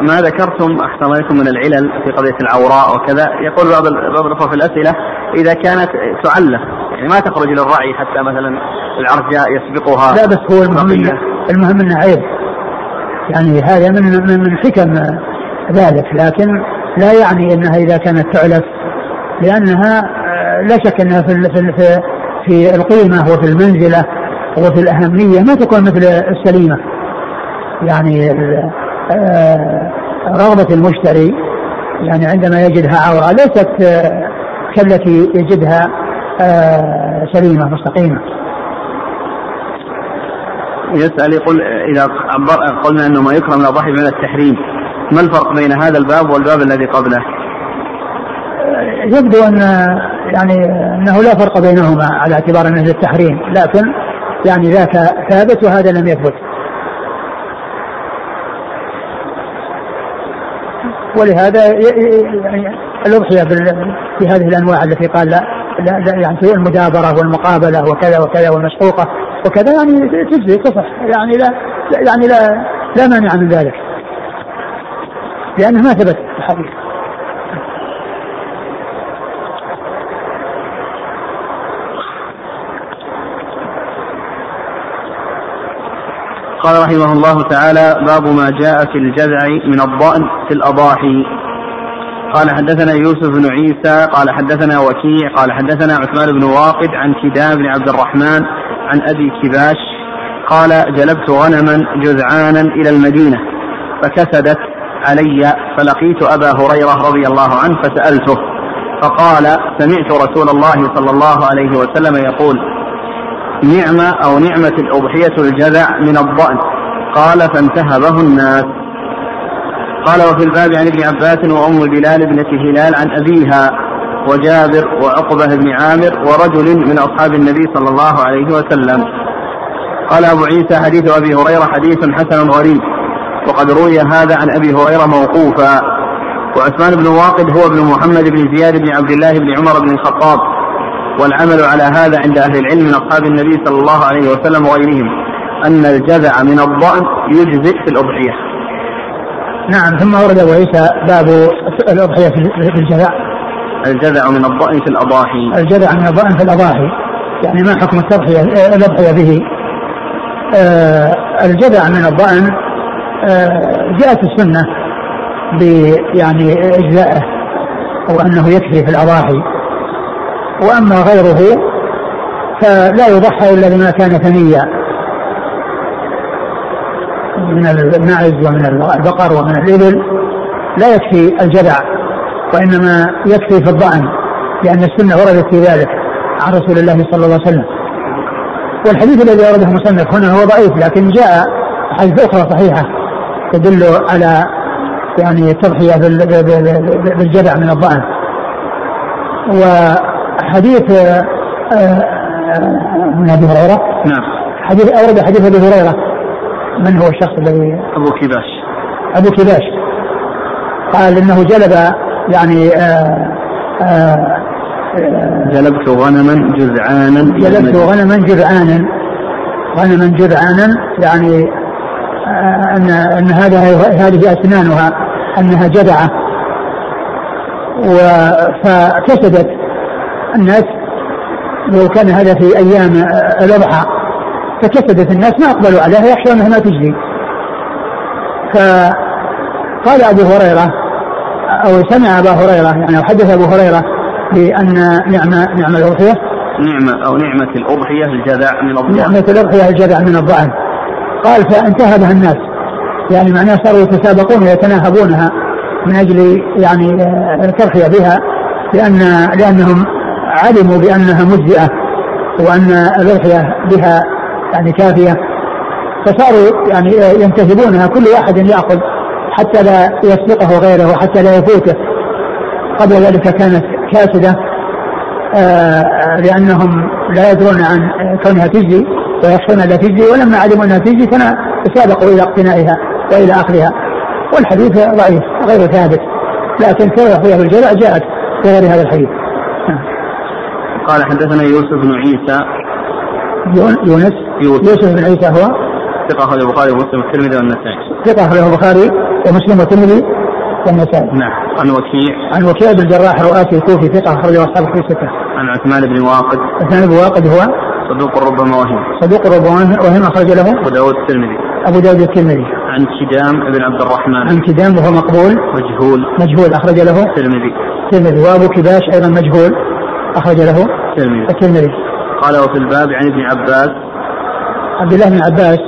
ما ذكرتم أحسن عليكم من العلل في قضية العوراء وكذا. يقول بعض بعض الأخوة في الأسئلة إذا كانت تعلق يعني ما تخرج للرعي حتى مثلا العرجاء يسبقها لا بس هو المهم المهم إنه عيب. يعني هذا من من من حكم ذلك لكن لا يعني إنها إذا كانت تعلف لأنها لا شك أنها في في في القيمة وفي المنزلة وفي الأهمية ما تكون مثل السليمة يعني رغبة المشتري يعني عندما يجدها عورة ليست كالتي يجدها سليمة مستقيمة يسأل يقول إذا قلنا أنه ما يكرم الأضاحي من التحريم ما الفرق بين هذا الباب والباب الذي قبله؟ يبدو أن يعني أنه لا فرق بينهما على اعتبار أنه للتحريم لكن يعني ذاك ثابت وهذا لم يثبت. ولهذا يعني الأضحية في هذه الأنواع التي قال لا, لا, يعني المدابرة والمقابلة وكذا وكذا والمشقوقة وكذا يعني تجزي تصح يعني لا يعني لا لا مانع من ذلك. لأنه ما ثبت في الحديث قال رحمه الله تعالى باب ما جاء في الجذع من الضأن في الأضاحي. قال حدثنا يوسف بن عيسى قال حدثنا وكيع قال حدثنا عثمان بن واقد عن كدام بن عبد الرحمن عن أبي كباش قال جلبت غنما جذعانا إلى المدينة فكسدت علي فلقيت أبا هريرة رضي الله عنه فسألته فقال سمعت رسول الله صلى الله عليه وسلم يقول نعمة أو نعمة الأضحية الجذع من الضأن. قال فانتهبه الناس. قال وفي الباب عن ابن عباس وأم بلال ابنة هلال عن أبيها وجابر وعقبة بن عامر ورجل من أصحاب النبي صلى الله عليه وسلم. قال أبو عيسى حديث أبي هريرة حديث حسن غريب. وقد روي هذا عن أبي هريرة موقوفا. وعثمان بن واقد هو ابن محمد بن زياد بن عبد الله بن عمر بن الخطاب. والعمل على هذا عند أهل العلم من أصحاب النبي صلى الله عليه وسلم وغيرهم أن الجذع من الضأن يجزئ في الأضحية. نعم ثم ورد أبو عيسى باب الأضحية في الجذع. الجذع من الضأن في الأضاحي. الجذع من الضأن في الأضاحي. يعني ما حكم التضحية الأضحية به؟ آه الجذع من الضأن آه جاءت السنة يعني إجزائه وأنه يكفي في الأضاحي. وأما غيره فلا يضحى إلا بما كان ثنيا. من الماعز ومن البقر ومن الإبل لا يكفي الجدع وإنما يكفي في الضأن لأن السنة وردت في ذلك عن رسول الله صلى الله عليه وسلم. والحديث الذي أورده المصنف هنا هو ضعيف لكن جاء حديث أخرى صحيحة تدل على يعني التضحية بالجدع من الضأن. حديث آه، آه، من أبي هريرة. نعم. حديث أورد حديث أبي هريرة. من هو الشخص الذي؟ أبو كباش أبو كباش قال إنه جلب يعني آآ آه، آآ جلبت غنما جذعانا جلبت غنما جذعانا. غنما جذعانا يعني أن أن هذا هذه أسنانها أنها جدعة. فكسدت. الناس لو كان هذا في أيام الأضحى فكسدت الناس ما أقبلوا عليها يخشون انها ما تجزي. فقال أبو هريرة أو سمع أبا هريرة يعني أو حدث أبو هريرة بأن نعمه نعمه الأضحية. نعمه أو نعمة الأضحية الجذع من الضأن نعمة الأضحية الجذع من الضأن قال فانتهبها الناس. يعني معناه صاروا يتسابقون ويتناهبونها من أجل يعني التضحية بها لأن لأنهم علموا بأنها مجزئة وأن الأضحية بها يعني كافية فصاروا يعني ينتهبونها كل واحد يأخذ حتى لا يسبقه غيره وحتى لا يفوته. قبل ذلك كانت كاسدة آه لأنهم لا يدرون عن كونها تجزي ويخشون لا تجزي ولما علموا أنها تجزي تسابقوا إلى اقتنائها وإلى أخذها. والحديث ضعيف غير ثابت لكن كره فيها بالجزاء؟ جاءت في غير هذا الحديث. قال حدثنا يوسف بن عيسى. يونس. يوسف, يوسف بن عيسى هو؟ ثقة أخرجه البخاري ومسلم والترمذي والنسائي. ثقة أخرجه البخاري ومسلم والترمذي والنسائي. نعم. عن وكيع. عن وكيع بن الجراح الرؤاسي الكوفي ثقة أخرجه أصحاب الكتب الستة عن عثمان بن واقد. عثمان بن واقد هو؟ صدوق ربما وهم. صدوق ربما وهم أخرج له؟ أبو داود الترمذي. أبو داود الترمذي. عن كدام بن عبد الرحمن. عن كدام وهو مقبول؟ مجهول. مجهول. أخرج له؟ الترمذي. الترمذي. وأبو كباش أيضا مجهول. أخرج له؟ الترمذي. الترمذي. قال وفي الباب عن ابن عباس. عبد الله بن عباس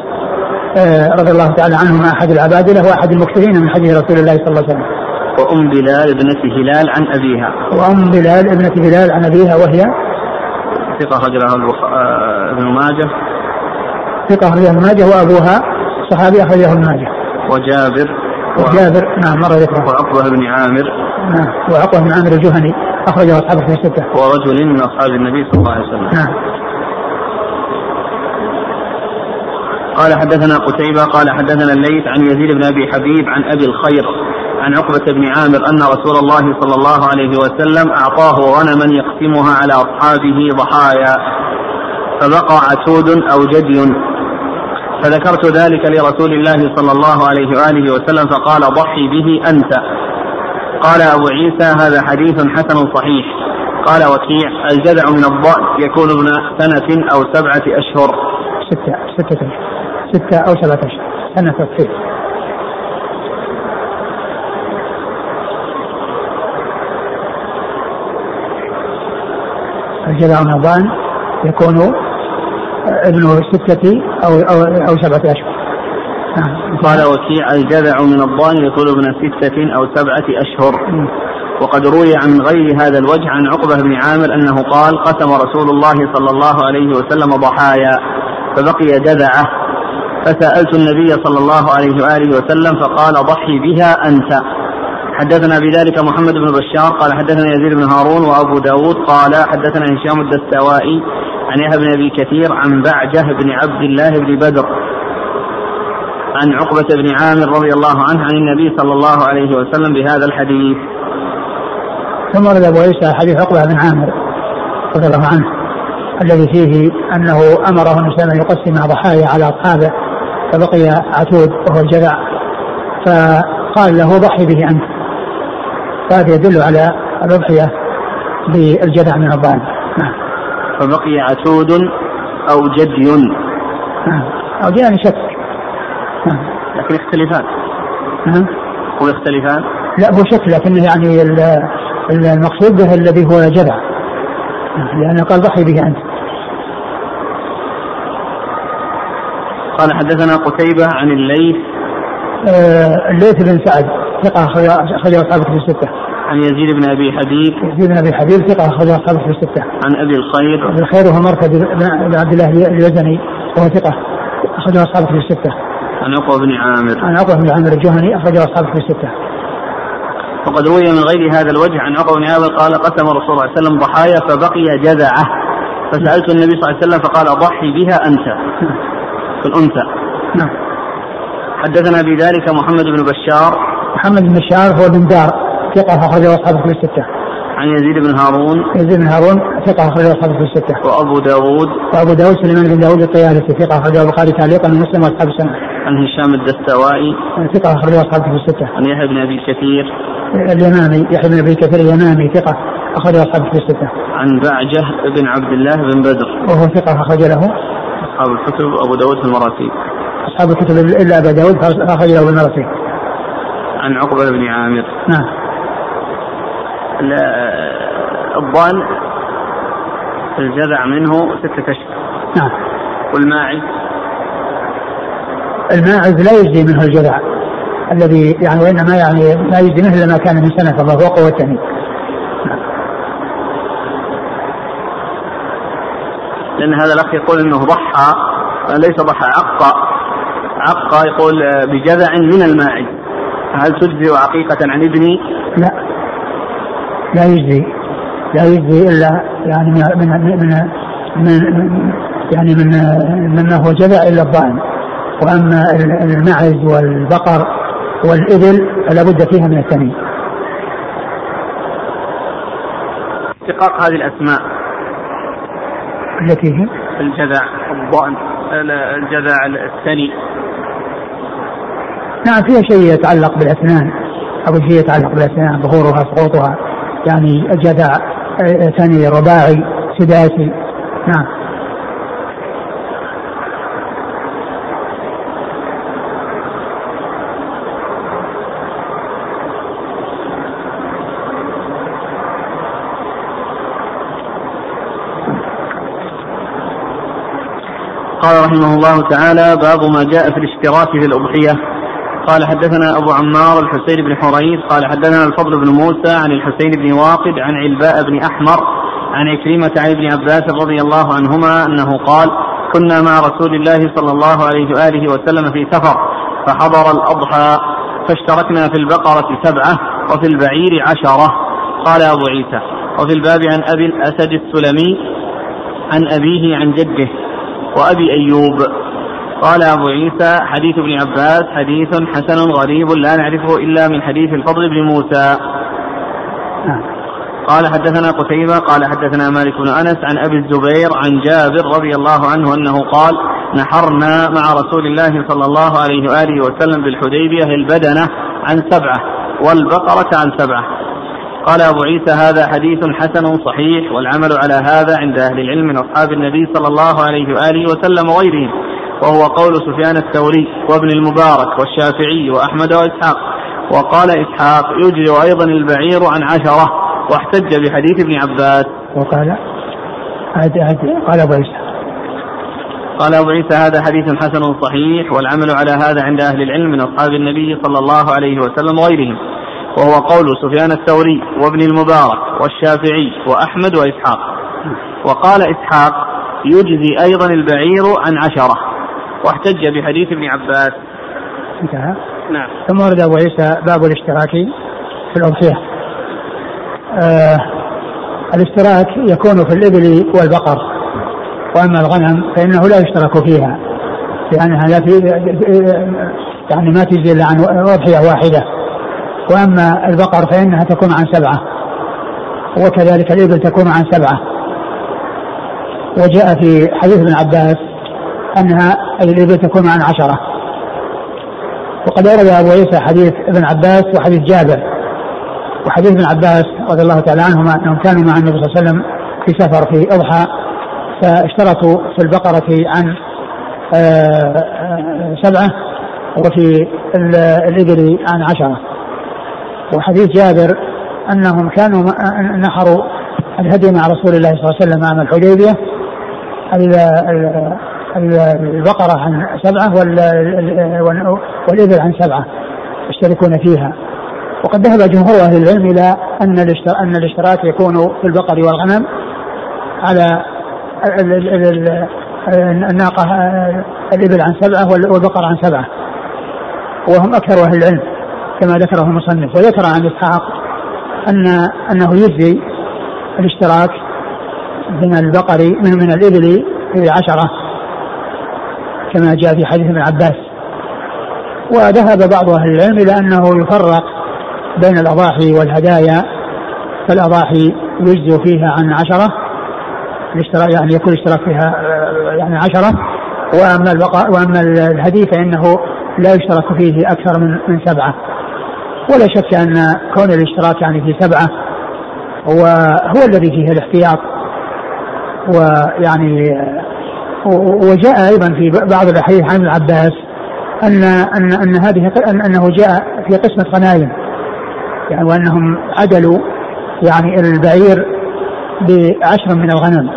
آه رضي الله تعالى عنهما أحد العبادلة وأحد المكثرين من حديث رسول الله صلى الله عليه وسلم. وأم بلال ابنة هلال عن أبيها. وأم بلال ابنة هلال عن أبيها وهي؟ ثقة رجلها آه، ابن ماجه. ثقة أخرجه ابن ماجه وأبوها صحابي أخرجه ابن ماجه. وجابر. وجابر نعم مر ذكره. وعقبة بن عامر. نعم وعقبة بن عامر الجهني. أخرجه أصحابه في الستة. ورجل من أصحاب النبي صلى الله عليه وسلم. نعم. قال حدثنا قتيبة قال حدثنا الليث عن يزيد بن أبي حبيب عن أبي الخير عن عقبة بن عامر أن رسول الله صلى الله عليه وسلم أعطاه غنما يقسمها على أصحابه ضحايا فبقى عتود أو جدي. فذكرت ذلك لرسول الله صلى الله عليه وآله وسلم فقال ضحي به أنت. قال أبو عيسى هذا حديث حسن صحيح. قال وكيع الجذع من الضأن يكون ابن سنة أو سبعة أشهر. ستة ستة ستة أو سبعة أشهر. سنة الصيف الجذع من الضأن يكون ابنه ستة أو أو أو سبعة أشهر. قال وكيع الجذع من الضان يكون ابن ستة أو سبعة أشهر. وقد روي عن غير هذا الوجه عن عقبة بن عامر أنه قال قسم رسول الله صلى الله عليه وسلم ضحايا فبقي جذعة. فسألت النبي صلى الله عليه وآله وسلم فقال ضحي بها أنت. حدثنا بذلك محمد بن بشار قال حدثنا يزيد بن هارون وأبو داود قال حدثنا هشام الدستوائي عن يحيى بن أبي كثير عن بعجة بن عبد الله بن بدر. عن عقبة بن عامر رضي الله عنه عن النبي صلى الله عليه وسلم بهذا الحديث. ثم ورد أبو عيسى حديث عقبة بن عامر رضي الله عنه الذي فيه أنه أمره النبي أن يقسم ضحايا على أصحابه فبقي عتود وهو الجذع فقال له ضحي به أنت. فهذا يدل على الأضحية بالجذع من الضال نعم. فبقي عتود أو جدي. نعم. أو يعني شك. لكن يختلفان. نعم. هو يختلفان؟ لا هو شك لكنه يعني المقصود به الذي هو جذع. لأنه قال ضحي به أنت. قال حدثنا قتيبة عن الليث. آه الليث بن سعد ثقة أخرج أصحابه في الستة. عن يزيد بن أبي حبيب. يزيد بن أبي حبيب ثقة أخرج أصحابه في الستة. عن أبي الخير. أبي الخير وهو مركز بن عبد الله اليزني وهو ثقة أخرج أصحابه في الستة. عن عقبة بن عامر. عن عقبة بن عامر الجهني اخرج اصحابه في الستة. وقد روي من غير هذا الوجه عن عقبة بن عامر قال قسم رسول الله صلى الله عليه وسلم ضحايا فبقي جذعه. فسألت النبي صلى الله عليه وسلم فقال ضحي بها أنت. في الأنثى. نعم. حدثنا بذلك محمد بن بشار. محمد بن بشار هو بن دار ثقة أخرجه أصحابه في الستة. عن يزيد بن هارون. يزيد بن هارون ثقة أخرجه أصحابه في الستة. وأبو داود. وأبو داود سليمان بن داود الطيالسي ثقة أخرجه البخاري تعليقا ومسلم وأصحاب السنة. عن هشام الدستوائي. ثقة أخرجه أصحابه في الستة. عن يحيى بن أبي كثير. اليمامي يحيى بن أبي كثير اليمامي ثقة أخرجه أصحابه في الستة. عن بعجة بن عبد الله بن بدر. وهو ثقة أخرج له. أصحاب الكتب أبو داود في المراتب أصحاب الكتب إلا أبا داود فأخرج له بالمراتب عن عقبة بن عامر. نعم. الضال الجذع منه ستة أشهر نعم. والماعز. الماعز لا يجزي منه الجذع الذي يعني وإنما يعني لا يجزي منه إلا ما كان من سنة الله هو قوتني لأن هذا الأخ يقول إنه ضحى ليس ضحى عقى عقى يقول بجذع من الماعز. هل تجزي عقيقة عن ابني؟ لا. لا يجزي. لا يجزي إلا يعني من من من, من يعني من مما هو جذع إلا الضأن وأما المعز والبقر والإبل فلا بد فيها من الثمين. اشتقاق هذه الأسماء. التي هي؟ الجذع الضأن الجذع الثني. نعم فيها شيء يتعلق بالأسنان أو شيء يتعلق بالأسنان ظهورها سقوطها يعني جذع ثاني رباعي سداسي. نعم. قال رحمه الله تعالى باب ما جاء في الاشتراك في الأضحية. قال حدثنا أبو عمار الحسين بن حريث قال حدثنا الفضل بن موسى عن الحسين بن واقد عن علباء بن أحمر عن عكرمة عن ابن عباس رضي الله عنهما أنه قال كنا مع رسول الله صلى الله عليه وآله وسلم في سفر فحضر الأضحى فاشتركنا في البقرة سبعة وفي البعير عشرة. قال أبو عيسى وفي الباب عن أبي الأسد السلمي عن أبيه عن جده. وأبي أيوب قال أبو عيسى حديث ابن عباس حديث حسن غريب لا نعرفه إلا من حديث الفضل بن موسى. قال حدثنا قتيبة قال حدثنا مالك بن أنس عن أبي الزبير عن جابر رضي الله عنه أنه قال نحرنا مع رسول الله صلى الله عليه وآله وسلم بالحديبية البدنة عن سبعة والبقرة عن سبعة قال أبو عيسى هذا حديث حسن صحيح والعمل على هذا عند أهل العلم من أصحاب النبي صلى الله عليه وآله وسلم وغيرهم وهو قول سفيان الثوري وابن المبارك والشافعي وأحمد وإسحاق. وقال إسحاق يجري أيضا البعير عن عشرة واحتج بحديث ابن عباس. وقال قال أبو عيسى. قال أبو عيسى هذا حديث حسن صحيح والعمل على هذا عند أهل العلم من أصحاب النبي صلى الله عليه وسلم وغيرهم. وهو قول سفيان الثوري وابن المبارك والشافعي وأحمد وإسحاق. وقال إسحاق يجزي أيضا البعير عن عشرة. واحتج بحديث ابن عباس. انتهى. نعم. ثم ورد أبو عيسى باب الاشتراك في الأضحية. آه الاشتراك يكون في الإبل والبقر. وأما الغنم فإنه لا يشترك فيها لأنها لا في يعني ما تجزي إلا عن أضحية واحدة. وأما البقر فإنها تكون عن سبعة وكذلك الإبل تكون عن سبعة. وجاء في حديث ابن عباس أنها الإبل تكون عن عشرة. وقد أورد أبو عيسى حديث ابن عباس وحديث جابر. وحديث ابن عباس رضي الله تعالى عنهما أنهم كانوا مع النبي صلى الله عليه وسلم في سفر في أضحى فاشترطوا في البقرة عن آه، آه، سبعة وفي الإبل عن عشرة. وحديث جابر أنهم كانوا نحروا الهدي مع رسول الله صلى الله عليه وسلم عام الحديبية. البقرة عن سبعة والإبل عن سبعة يشتركون فيها. وقد ذهب جمهور أهل العلم إلى أن أن الاشتراك يكون في البقر والغنم على الناقه الإبل عن سبعة والبقر عن سبعة. وهم أكثر أهل العلم. كما ذكره المصنف وذكر عن إسحاق ان أنه يجزي الاشتراك من البقر من من الإبل في عشرة كما جاء في حديث ابن عباس. وذهب بعض أهل العلم إلى أنه يفرق بين الأضاحي والهدايا فالأضاحي يجزي فيها عن عشرة الاشتراك يعني يكون الاشتراك فيها يعني عشرة. وأما البقاء وأما الهدي فإنه لا يشترك فيه أكثر من من سبعة. ولا شك أن كون الاشتراك يعني في سبعة وهو الذي فيه الاحتياط. ويعني وجاء أيضا في بعض الأحاديث عن ابن ان ان أن هذه أن أنه جاء في قسمة غنائم يعني وأنهم عدلوا يعني البعير بعشر من الغنم.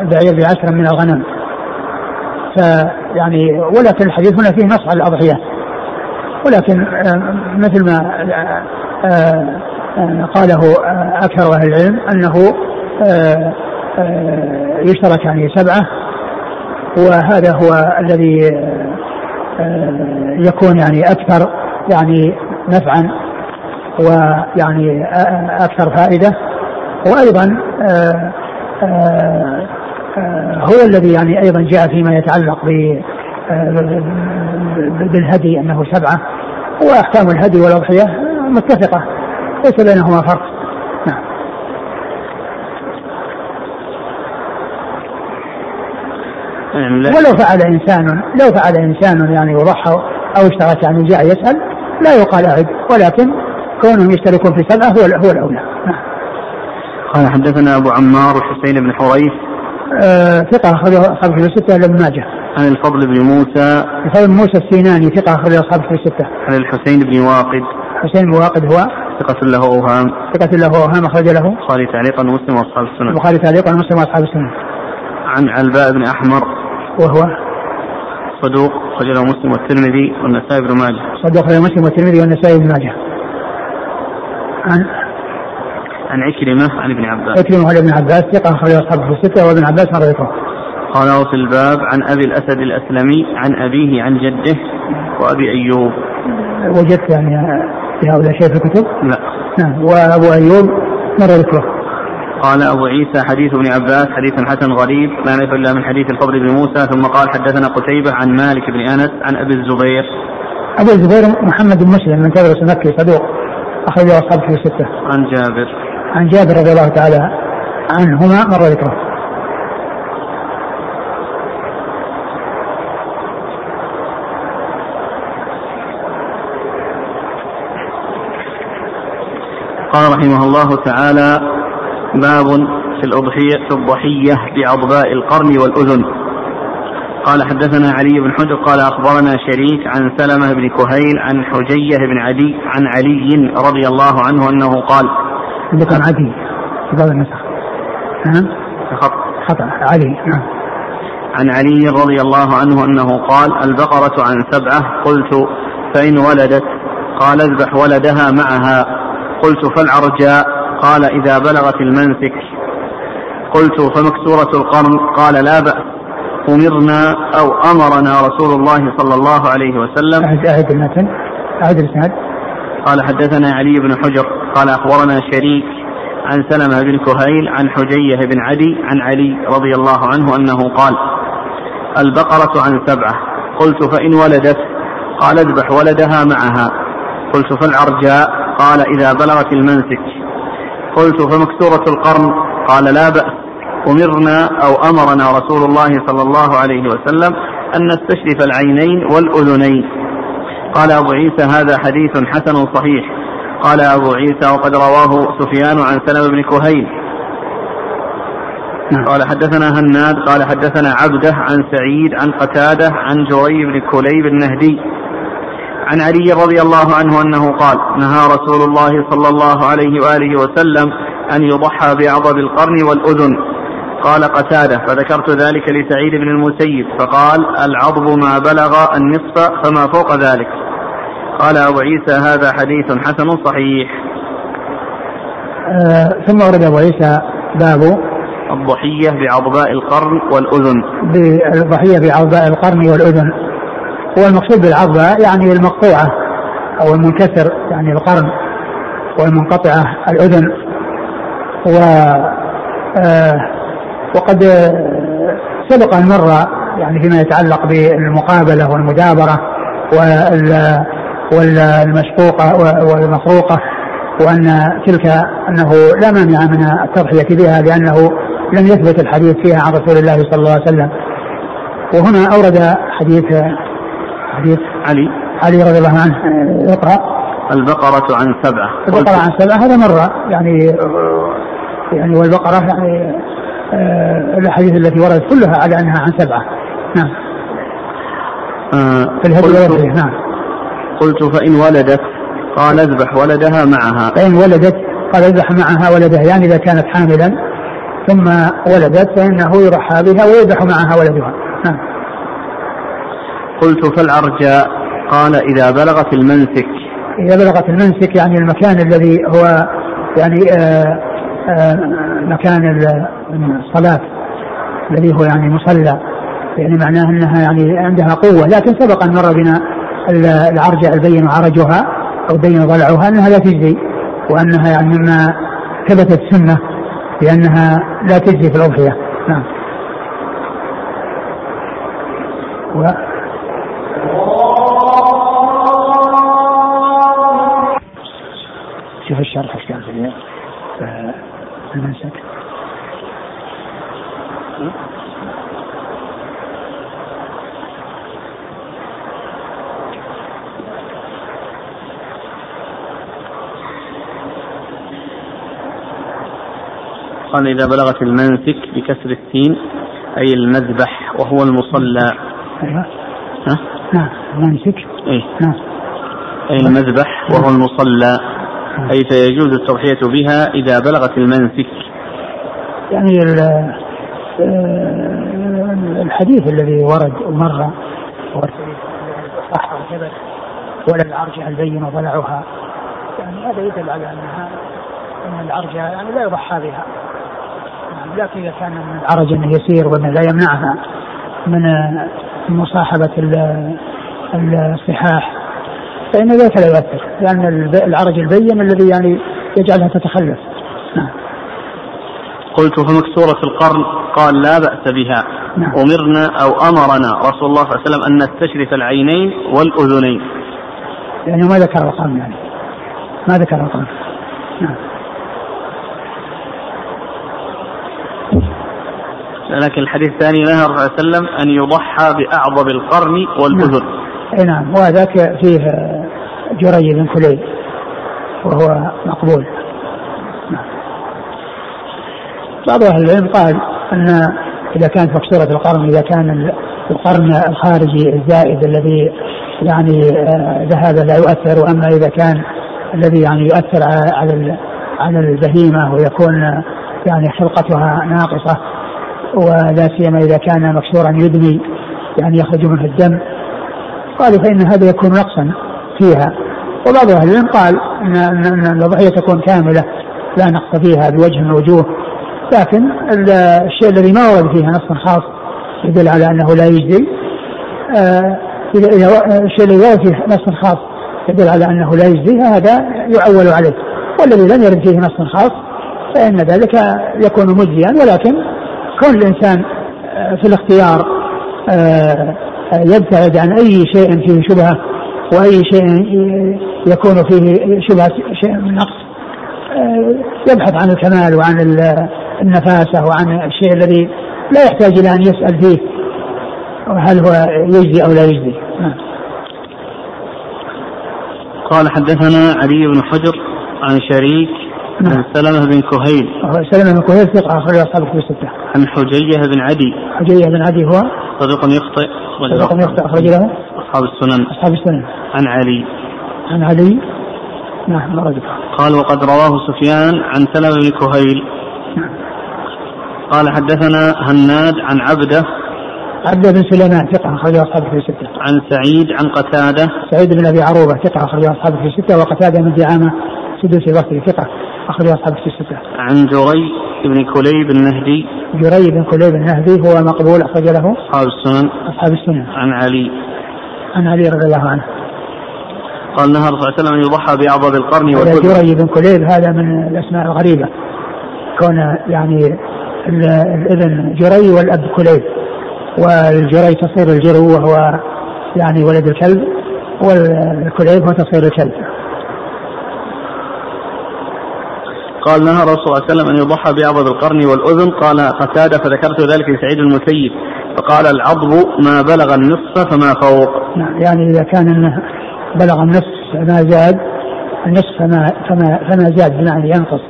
البعير بعشر من الغنم. فيعني ولكن الحديث هنا فيه نص على الأضحية. ولكن آه، مثل ما آه، آه، قاله أكثر أهل العلم أنه يشترك يعني سبعة وهذا هو الذي يكون يعني أكثر يعني نفعا ويعني أكثر فائدة. وأيضا آه، آه، آه، هو الذي يعني أيضا جاء فيما يتعلق بالهدي أنه سبعة وأحكام الهدي والأضحية متفقة ليس بينهما فرق نعم ولو فعل إنسان لو فعل إنسان يعني وضحى أو اشترك يعني جاء يسأل لا يقال أعد ولكن كونهم يشتركون في سبعة هو هو الأولى نعم. قال حدثنا أبو عمار الحسين بن حريث آه ثقة أخرج أصحاب الستة لابن ماجه. عن الفضل بن موسى. الفضل بن موسى السيناني ثقة أخرج أصحاب في الستة. عن الحسين بن واقد. حسين بن واقد هو؟ ثقة له أوهام. ثقة له أوهام أخرج له. البخاري تعليقا ومسلم وأصحاب السنة البخاري تعليقا ومسلم وأصحاب السنة. عن علباء بن أحمر. وهو؟ صدوق خرج مسلم والترمذي والنسائي بن ماجه. صدوق خرج مسلم والترمذي والنسائي بن ماجه. عن؟ عن عكرمة عن ابن عباس. عكرمة عن ابن عباس ثقة خرج أصحابه في الستة وابن عباس مر ذكره قال في الباب عن أبي الأسد الأسلمي عن أبيه عن جده وأبي أيوب. وجدت يعني في هؤلاء شيء في الكتب؟ لا. نعم. وأبو أيوب مر ذكره قال أبو عيسى حديث ابن عباس حديث حسن غريب لا نعرف إلا من حديث الفضل بن موسى ثم قال حدثنا قتيبة عن مالك بن أنس عن أبي الزبير. أبو الزبير محمد بن مسلم من تدرس مكي صدوق أخرجه أصحابه في الستة. عن جابر. عن جابر رضي الله تعالى عنهما مر ذكره قال رحمه الله تعالى باب في الأضحية في الضحية بعضباء القرن والأذن. قال حدثنا علي بن حجر قال أخبرنا شريك عن سلمة بن كهيل عن حجية بن عدي عن علي رضي الله عنه أنه قال عندكم عدي. في بعض النسخ خطأ خطأ علي نعم. عن علي رضي الله عنه أنه قال البقرة عن سبعة قلت فإن ولدت؟ قال اذبح ولدها معها. قلت فالعرجاء قال إذا بلغت المنسك قلت فمكسورة القرن. قال لا بأس. أمرنا أو أمرنا رسول الله صلى الله عليه وسلم. أعد أعد المتن. أعد الإسناد. قال حدثنا علي بن حجر. قال أخبرنا شريك عن سلمة بن كهيل عن حجية بن عدي عن علي رضي الله عنه أنه قال البقرة عن سبعة. قلت فإن ولدت. قال اذبح ولدها معها. قلت فالعرجاء. قال إذا بلغت المنسك. قلت فمكسورة القرن. قال لا بأس. أمرنا أو أمرنا رسول الله صلى الله عليه وسلم أن نستشرف العينين والأذنين. قال أبو عيسى هذا حديث حسن صحيح. قال أبو عيسى وقد رواه سفيان عن سلمة بن كهيل. نعم. قال حدثنا هناد. قال حدثنا عبده عن سعيد عن قتادة عن جري بن كليب النهدي. عن علي رضي الله عنه أنه قال نهى رسول الله صلى الله عليه وآله وسلم أن يضحى بعضد القرن والأذن. قال قتادة فذكرت ذلك لسعيد بن المسيب فقال العضب ما بلغ النصف فما فوق ذلك. قال أبو عيسى هذا حديث حسن صحيح. آه ثم ورد أبو عيسى باب الضحية بعضباء القرن والأذن. بالضحيه بعضباء القرن والاذن والمقصود بالعضة يعني المقطوعة أو المنكسر يعني القرن والمنقطعة الأذن. و آه وقد سبق أن مر يعني فيما يتعلق بالمقابلة والمدابرة والمشقوقة والمفروقة وأن تلك أنه لا مانع من التضحية بها لأنه لم يثبت الحديث فيها عن رسول الله صلى الله عليه وسلم. وهنا أورد حديث حديث علي. علي رضي الله عنه يقرأ البقرة عن سبعة. البقرة عن سبعة هذا مرة يعني يعني والبقرة يعني آه، الأحاديث التي وردت كلها على أنها عن سبعة. نعم. آه في الهدي نعم. قلت فإن ولدت قال اذبح ولدها معها. فإن ولدت قال اذبح معها ولدها يعني إذا كانت حاملا ثم ولدت فإنه يرحى بها ويذبح معها ولدها. نعم. قلت فالعرجاء قال إذا بلغت المنسك. إذا بلغت المنسك يعني المكان الذي هو يعني آآ آه، آآ آه، مكان الصلاة الذي هو يعني مصلى. يعني معناه أنها يعني عندها قوة لكن سبق أن مر بنا العرجة البين عرجها أو بين ضلعها أنها لا تجزي وأنها يعني مما ثبتت سنة بأنها لا تجزي في الأضحية. نعم. شوف الشرح إيش كان في المنسك قال إذا بلغت المنسك بكسر السين أي المذبح وهو المصلى. أيوة. ها؟ نعم. إيه. نعم. أي المذبح وهو المصلى؟ أي فيجوز التضحية بها إذا بلغت المنسك؟ يعني آه، الحديث الذي ورد وثبت ولا العرجة البين ضلعها يعني هذا يدل على أنها أن العرجة يعني لا يضحى بها. يعني لكن إذا كان من العرج أنه يسير وأنه لا يمنعها من مصاحبة الصحاح. فإن ذلك لا يؤثر لأن العرج البين الذي يعني يجعلها تتخلف. نعم. قلت فمكسورة القرن قال لا بأس بها. نعم. أمرنا أو أمرنا رسول الله صلى الله عليه وسلم أن نستشرف العينين والأذنين. يعني ما ذكر القرن يعني. ما ذكر القرن. نعم. لكن الحديث الثاني نهى الرسول صلى الله عليه وسلم أن يضحى بأعظم القرن والأذن نعم. نعم وذاك فيه جري بن كليب وهو مقبول نعم. بعض أهل العلم قال أن إذا كانت مكسورة القرن إذا كان القرن الخارجي الزائد الذي يعني آه، ذهب لا يؤثر وأما إذا كان الذي يعني يؤثر على على البهيمة ويكون يعني خلقتها ناقصة ولا سيما إذا كان مكسورا يدمي يعني يخرج منه الدم. قالوا فإن هذا يكون نقصا فيها. وبعض أهل العلم قال ان الضحية تكون كاملة لا نقص فيها بوجه من الوجوه لكن الشيء الذي ما ورد فيها نص خاص يدل على أنه لا يجزي. آه اذا الشيء الذي ورد فيه نص خاص يدل على أنه لا يجزي هذا يعول عليه. والذي لم يرد فيه نص خاص فإن ذلك يكون مجزيا ولكن كون الإنسان آه، في الاختيار آه، يبتعد عن أي شيء فيه شبهة وأي شيء يكون فيه شبهة شيء من نقص آه، يبحث عن الكمال وعن النفاسة وعن الشيء الذي لا يحتاج إلى أن يسأل فيه هل هو يجزي أو لا يجزي نعم. قال حدثنا علي بن حجر عن شريك نعم. عن سلمة بن كهيل سلمة بن كهيل ثقة أخرج أصحاب في الستة عن حجية بن عدي. حجية بن عدي هو صديق يخطئ صديق يخطئ أخرج له. أصحاب السنن. أصحاب السنن. عن علي. عن علي. نعم قال وقد رواه سفيان عن سلمة بن كهيل. نعم. قال حدثنا هناد عن عبده. عبد بن سليمان ثقة أخرج أصحابه في ستة. عن سعيد عن قتادة. سعيد بن أبي عروبة ثقة أخرج أصحابه في ستة وقتادة من دعامة سدوسي بصري ثقة أخرج أصحابه في ستة. عن جري بن كليب النهدي. جري بن كليب النهدي هو مقبول أخرج له. أصحاب السنن. أصحاب السنن. عن علي. عن علي رضي الله عنه. قال نهى الرسول صلى الله عليه وسلم أن يضحى بأعضب القرن والكبر. جري بن كليب هذا من الأسماء الغريبة. كون يعني الابن جري والأب كليب. والجري تصير الجرو وهو يعني ولد الكلب والكليب هو تصير الكلب قال نهى الرسول صلى الله عليه وسلم أن يضحى بأعضب القرن والأذن. قال قتادة فذكرت ذلك لسعيد المسيب. فقال العضب ما بلغ النصف فما فوق. نعم يعني إذا كان أنه بلغ النصف فما زاد النصف فما فما فما زاد بمعنى ينقص.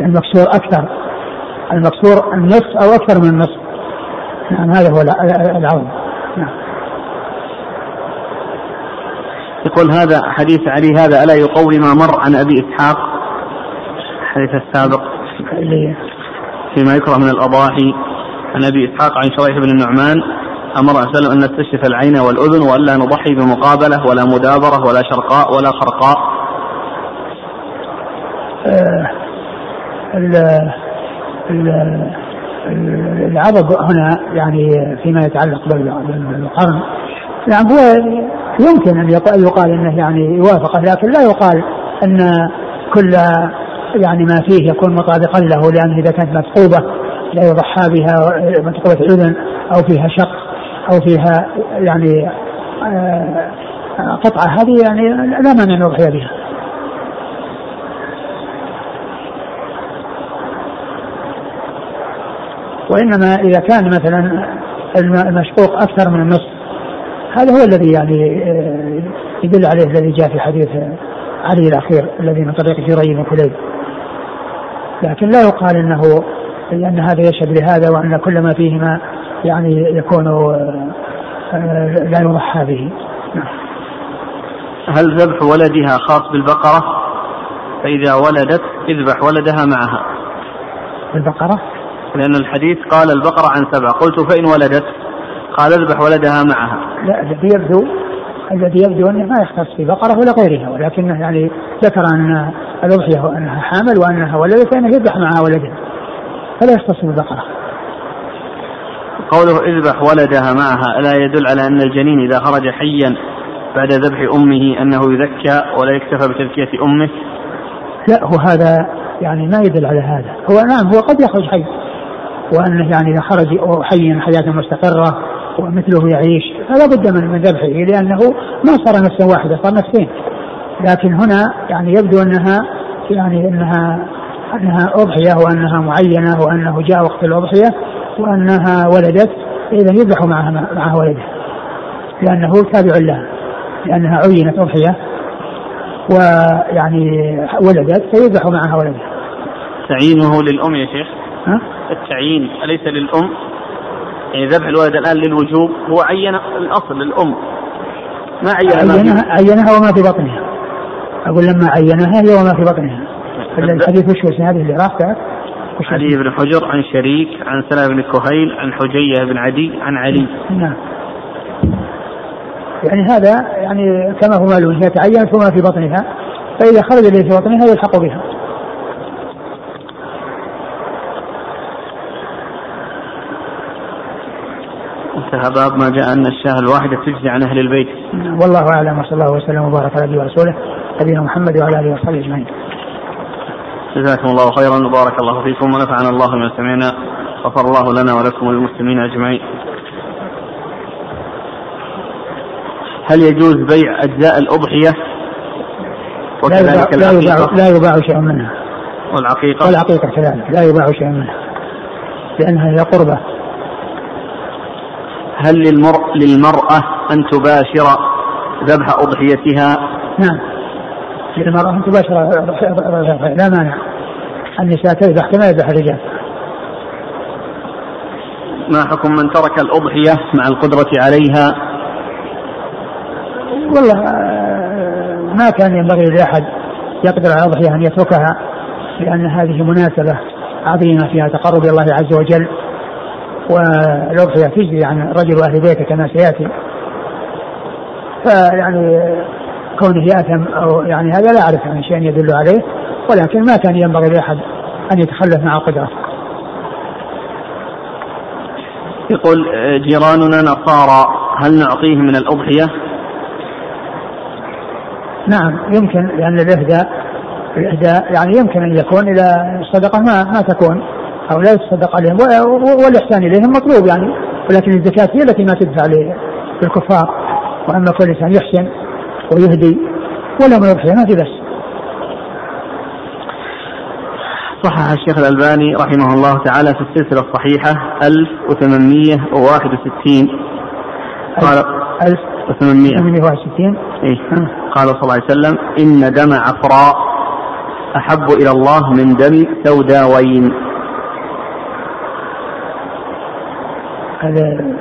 المكسور أكثر المكسور النصف أو أكثر من النصف. نعم هذا هو العون نعم. يقول هذا حديث علي هذا ألا يقوي ما مر عن أبي إسحاق؟ الحديث السابق فيما يكره من الأضاحي عن أبي إسحاق عن شريح بن النعمان أمر وسلم أن نستشف العين والأذن وألا نضحي بمقابلة ولا مدابرة ولا شرقاء ولا خرقاء. آه ال ال العضب هنا يعني فيما يتعلق بالقرن. يعني هو يمكن أن يقال إنه يعني يوافقه لكن لا يقال أن كل يعني ما فيه يكون مطابقا له لأنه إذا كانت مثقوبه لا يضحى بها مثقوبه إذن أو فيها شق أو فيها يعني آه، قطعة هذه يعني لا مانع أن يضحي بها. وإنما إذا كان مثلا المشقوق أكثر من النصف هذا هو الذي يعني آه، يدل عليه الذي جاء في حديث علي الأخير الذي من طريق جري بن كليب لكن لا يقال أنه لأن هذا يشهد لهذا وأن كل ما فيهما يعني يكون آه، لا يضحى به. نعم. هل ذبح ولدها خاص بالبقرة؟ فإذا ولدت اذبح ولدها معها. البقرة لأن الحديث قال البقرة عن سبع. قلت فإن ولدت قال اذبح ولدها معها. لا يبدو الذي يبدو أنه ما يختص في بقرة ولا غيرها ولكنه يعني ذكر أن الأضحية أنها حامل وأنها ولدت فإنه يذبح معها ولدها فلا يختص بالبقرة قوله اذبح ولدها معها ألا يدل على أن الجنين إذا خرج حيا بعد ذبح أمه أنه يذكى ولا يكتفى بتذكية أمه؟ لا هو هذا يعني ما يدل على هذا. هو نعم هو قد يخرج حي وأنه يعني إذا خرج حيا حياة مستقرة ومثله يعيش فلا بد من من ذبحه لأنه ما صار نفسا واحدة صار نفسين. لكن هنا يعني يبدو أنها يعني أنها أنها أضحية وأنها معينة وأنه جاء وقت الأضحية وأنها ولدت إذا يذبح معها معها ولده لأنه تابع لها لأنها عينت أضحية ويعني ولدت فيذبح معها ولدها تعيينه للأم يا شيخ؟ ها؟ التعيين أليس للأم؟ يعني ذبح الولد الآن للوجوب هو عين الأصل للأم. ما عينها؟ عينها, عينها وما في بطنها. أقول لما عينها هي وما في بطنها. الحديث وش هذه اللي راح علي بن حجر عن شريك عن سلمة بن كهيل عن حجية بن عدي عن علي. نعم. يعني هذا يعني كما هو معلوم هي تعينت وما في بطنها فإذا خرج الذي في بطنها يلحق بها. انتهى باب ما جاء أن الشاة الواحدة تجزي عن أهل البيت والله أعلم وصلى الله وسلم وبارك على نبينا ورسوله نبينا محمد وعلى آله وصحبه أجمعين جزاكم الله خيرا وبارك الله فيكم ونفعنا الله بما سمعنا غفر الله لنا ولكم وللمسلمين أجمعين. هل يجوز بيع أجزاء الأضحية؟ وكذلك لا يباع لا يباع شيء منها. والعقيقة؟ والعقيقة كذلك لا يباع شيء منها. لأنها هي قربة. هل للمر... للمرأة أن تباشر ذبح أضحيتها؟ نعم. للمرأة أن تباشر لا مانع النساء تذبح كما يذبح الرجال ما حكم من ترك الأضحية مع القدرة عليها والله آه، ما كان ينبغي لأحد يقدر على الأضحية أن يتركها لأن هذه مناسبة عظيمة فيها تقرب إلى الله عز وجل والأضحية تجري عن رجل أهل بيته كما سيأتي. فيعني كونه يأثم أو يعني هذا لا أعرف عن شيء يدل عليه ولكن ما كان ينبغي لأحد أن يتخلف مع القدرة يقول جيراننا نصارى هل نعطيه من الأضحية؟ نعم يمكن لأن الإهداء الإهداء يعني يمكن أن يكون إلى الصدقة ما ما تكون. أو لا يتصدق عليهم والإحسان إليهم مطلوب يعني. ولكن الزكاة هي التي ما تدفع للكفار. وأما كل إنسان يحسن ويهدي ولا ما يضحي ما في بس صحح الشيخ الألباني رحمه الله تعالى في السلسلة الصحيحة 1861 قال 1861 إيه؟ قال صلى الله عليه وسلم إن دم عفراء أحب إلى الله من دم سوداوين. هذا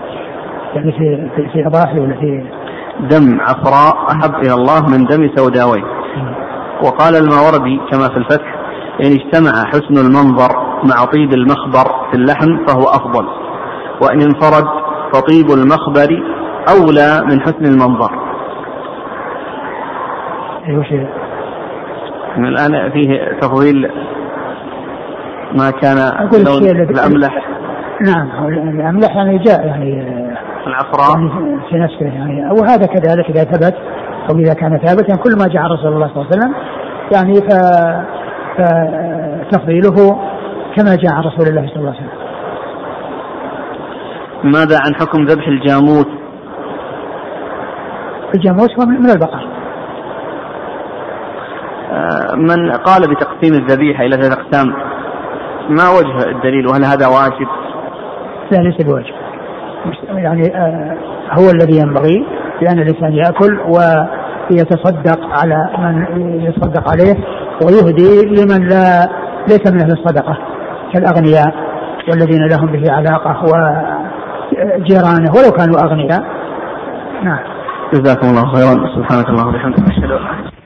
يعني في في, في اضاحي ولا في دم عفراء أحب إلى الله من دم سوداوي. وقال الماوردي كما في الفتح إن اجتمع حسن المنظر مع طيب المخبر في اللحم فهو أفضل وإن انفرد فطيب المخبر أولى من حسن المنظر. أيوة الآن فيه تفضيل ما كان لون الأملح. نعم الأملح يعني جاء يعني العفراء يعني في نفسه يعني وهذا كذلك إذا ثبت أو إذا كان ثابتا كل ما جاء رسول الله صلى الله عليه وسلم يعني ف فتفضيله كما جاء عن رسول الله صلى الله عليه وسلم. ماذا عن حكم ذبح الجاموس؟ الجاموس هو من البقر. آه، من قال بتقسيم الذبيحة إلى ثلاث أقسام ما وجه الدليل وهل هذا واجب؟ لا ليس بواجب. يعني آه، هو الذي ينبغي لأن الإنسان يأكل ويتصدق على من يتصدق عليه ويهدي لمن لا ليس من أهل الصدقة كالأغنياء والذين لهم به علاقة وجيرانه ولو كانوا أغنياء. نعم. جزاكم الله خيرا. سبحانك اللهم وبحمدك. أشهد أن